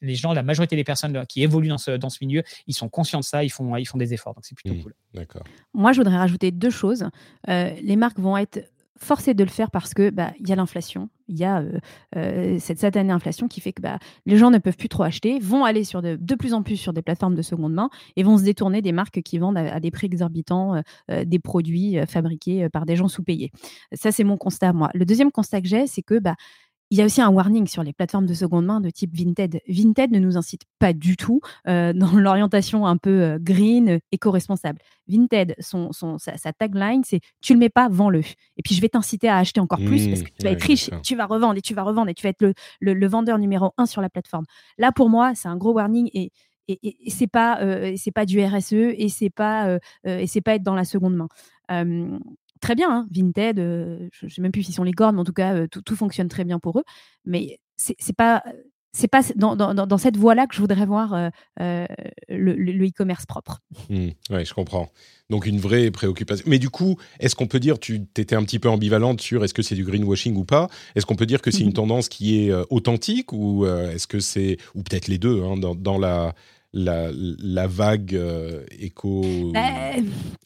les gens, la majorité des personnes qui évoluent dans ce, dans ce milieu, ils sont conscients de ça, ils font, ils font des efforts. Donc c'est plutôt mmh, cool.
D'accord.
Moi, je voudrais rajouter deux choses. les marques vont être forcé de le faire parce que bah, y a l'inflation, il y a euh, euh, cette satanée inflation qui fait que bah, les gens ne peuvent plus trop acheter, vont aller de, plus en plus sur des plateformes de seconde main et vont se détourner des marques qui vendent à, des prix exorbitants euh, des produits fabriqués par des gens sous-payés. Ça, c'est mon constat, moi. Le deuxième constat que j'ai, c'est que bah, il y a aussi un warning sur les plateformes de seconde main de type Vinted. Vinted ne nous incite pas du tout euh, dans l'orientation un peu euh, green, éco-responsable. Vinted, son, son, sa, tagline, c'est tu le mets pas, vends-le. Et puis je vais t'inciter à acheter encore plus parce que tu vas être riche, tu vas revendre et tu vas revendre et tu vas être le, le, vendeur numéro un sur la plateforme. Là, pour moi, c'est un gros warning et et, et, c'est pas euh, c'est pas du RSE et c'est pas et c'est pas être dans la seconde main très bien, hein, Vinted, euh, je ne sais même plus s'ils sont les cornes, mais en tout cas, euh, tout, fonctionne très bien pour eux. Mais c'est pas c'est pas dans, dans, dans, cette voie-là que je voudrais voir euh, le e-commerce propre.
Mmh, oui, je comprends. Donc une vraie préoccupation. Mais du coup, est-ce qu'on peut dire, tu étais un petit peu ambivalente sur est-ce que c'est du greenwashing ou pas Est-ce qu'on peut dire que c'est une mmh tendance qui est authentique ou est-ce que c'est, ou peut-être les deux, hein, dans, dans, la, la, vague euh, éco
bah,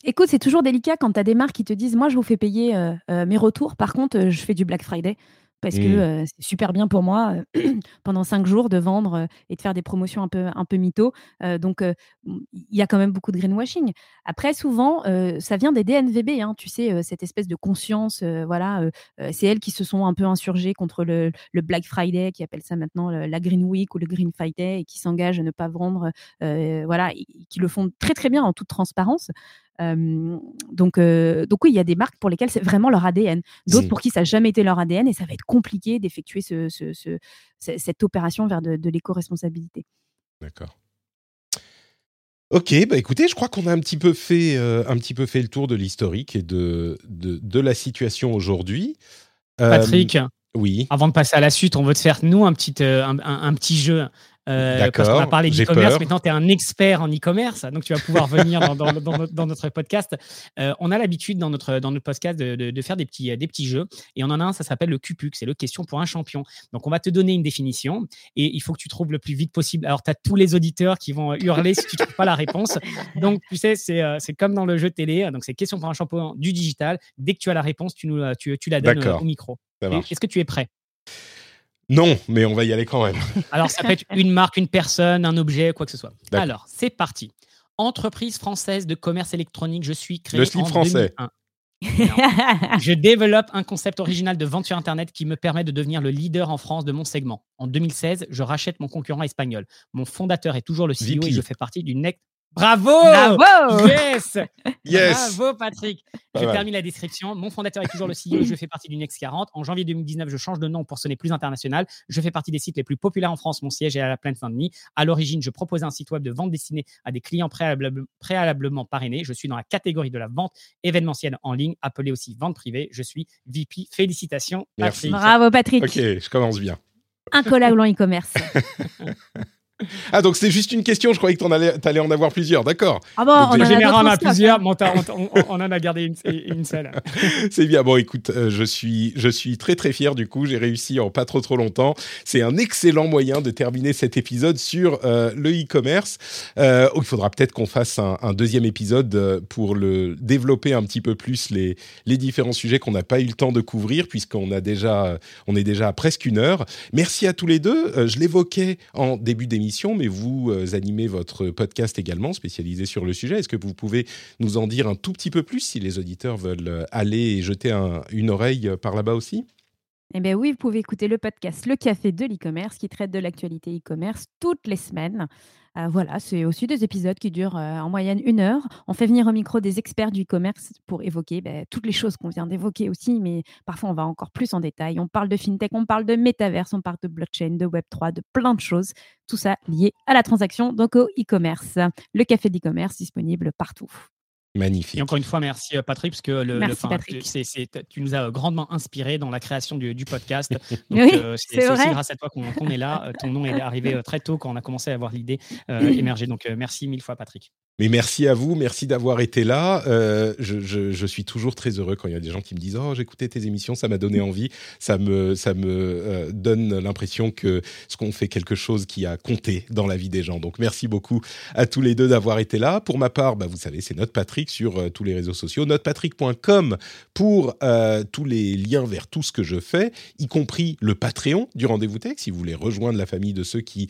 Écoute, c'est toujours délicat quand tu as des marques qui te disent Moi, je vous fais payer euh, euh, mes retours. Par contre, je fais du Black Friday parce que c'est super bien pour moi pendant cinq jours de vendre et de faire des promotions un peu, un peu mytho. donc, il y a quand même beaucoup de greenwashing. Après, souvent, ça vient des DNVB, hein, tu sais, cette espèce de conscience. voilà, c'est elles qui se sont un peu insurgées contre le, Black Friday, qui appelle ça maintenant la Green Week ou le Green Friday, et qui s'engagent à ne pas vendre, voilà, qui le font très très bien en toute transparence donc, donc oui, il y a des marques pour lesquelles c'est vraiment leur ADN. D'autres pour qui ça n'a jamais été leur ADN et ça va être compliqué d'effectuer ce, cette opération vers de, l'éco-responsabilité.
D'accord. Ok, bah écoutez, je crois qu'on a un petit peu fait, un petit peu fait le tour de l'historique et de, de, la situation aujourd'hui.
Patrick,
oui.
Avant de passer à la suite, on veut te faire nous un petit, un petit jeu. Euh, parce qu'on a parlé d'e-commerce. Maintenant, tu es un expert en e-commerce, donc tu vas pouvoir venir dans, notre podcast. Euh, on a l'habitude dans notre, dans notre podcast de, faire des petits, des petits jeux. Et on en a un, ça s'appelle le QPUC, c'est le question pour un champion. Donc, on va te donner une définition et il faut que tu trouves le plus vite possible. Alors, tu as tous les auditeurs qui vont hurler si tu ne trouves pas la réponse. Donc, tu sais, c'est euh, comme dans le jeu télé. Donc, c'est question pour un champion du digital. Dès que tu as la réponse, tu, nous, tu, tu la donnes au micro. Est-ce que tu es prêt?
Non, mais on va y aller quand même.
Alors, ça peut être une marque, une personne, un objet, quoi que ce soit. Alors, c'est parti. Entreprise française de commerce électronique, je suis créé
Le slip français.
je développe un concept original de vente sur Internet qui me permet de devenir le leader en France de mon segment. En 2016, je rachète mon concurrent espagnol. Mon fondateur est toujours le CEO et je fais partie du next Bravo
Bravo
Yes yes Bravo Patrick Je termine la description. Mon fondateur est toujours le CEO. Je fais partie du Next 40. En janvier 2019, je change de nom pour sonner plus international. Je fais partie des sites les plus populaires en France. Mon siège est à la Plaine Saint-Denis. À l'origine, je proposais un site web de vente destiné à des clients préalablement parrainés. Je suis dans la catégorie de la vente événementielle en ligne, appelée aussi vente privée. Je suis VP. Félicitations,
Merci.
Bravo Patrick.
Ok, je commence bien.
Un collab en e-commerce.
ah, donc c'est juste une question. Je croyais que tu allais, allais, en avoir plusieurs. D'accord.
Ah bon, on
en général, on a plusieurs, mais on, on, en a gardé une, seule.
c'est bien. Bon, écoute, euh, je, suis, je suis très, très fier du coup. J'ai réussi en pas trop, trop longtemps. C'est un excellent moyen de terminer cet épisode sur euh, le e-commerce. Euh, il faudra peut-être qu'on fasse un, un, deuxième épisode pour le développer un petit peu plus les, les différents sujets qu'on n'a pas eu le temps de couvrir, puisqu'on a déjà, on est déjà à presque une heure. Merci à tous les deux. je l'évoquais en début d'émission, mais vous euh, animez votre podcast également spécialisé sur le sujet. Est-ce que vous pouvez nous en dire un tout petit peu plus si les auditeurs veulent euh, aller et jeter une oreille euh, par là-bas aussi?
Eh bien oui, vous pouvez écouter le podcast Le Café de l'e-commerce qui traite de l'actualité e-commerce toutes les semaines. Euh, voilà, c'est aussi des épisodes qui durent euh, en moyenne une heure. On fait venir au micro des experts du e-commerce pour évoquer ben, toutes les choses qu'on vient d'évoquer aussi, mais parfois on va encore plus en détail. On parle de fintech, on parle de métaverse, on parle de blockchain, de Web3, de plein de choses. Tout ça lié à la transaction, donc au e-commerce. Le café d'e-commerce disponible partout.
Magnifique.
Et encore une fois, merci euh, Patrick, parce que le, tu nous as grandement inspiré dans la création du, podcast.
oui, c'est aussi
grâce à toi qu'on est là. Ton nom est arrivé très tôt quand on a commencé à voir l'idée émerger. Donc merci mille fois, Patrick.
Mais merci à vous, merci d'avoir été là. Euh, je, je, je, suis toujours très heureux quand il y a des gens qui me disent oh j'écoutais tes émissions, ça m'a donné envie, ça me ça me euh, donne l'impression que ce qu'on fait quelque chose qui a compté dans la vie des gens. Donc merci beaucoup à tous les deux d'avoir été là. Pour ma part, bah, vous savez c'est notre Patrick sur euh, tous les réseaux sociaux, notrepatrick.com pour euh, tous les liens vers tout ce que je fais, y compris le Patreon du Rendez-vous Tech si vous voulez rejoindre la famille de ceux qui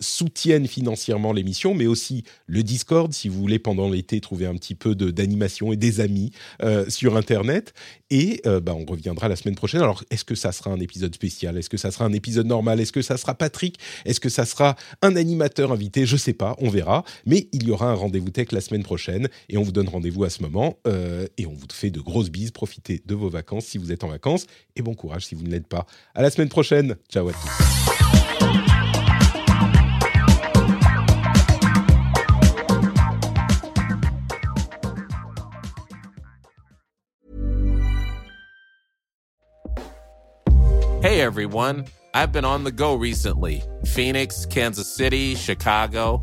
soutiennent financièrement l'émission, mais aussi le Discord si vous voulez pendant l'été trouver un petit peu d'animation et des amis euh, sur Internet. Et euh, bah, on reviendra la semaine prochaine. Alors, est-ce que ça sera un épisode spécial? Est-ce que ça sera un épisode normal? Est-ce que ça sera Patrick? Est-ce que ça sera un animateur invité? Je sais pas, on verra. Mais il y aura un rendez-vous tech la semaine prochaine et on vous donne rendez-vous à ce moment. Euh, et on vous fait de grosses bises. Profitez de vos vacances si vous êtes en vacances et bon courage si vous ne l'êtes pas. À la semaine prochaine. Ciao à tous.
Hey everyone, I've been on the go recently Phoenix, Kansas City, Chicago.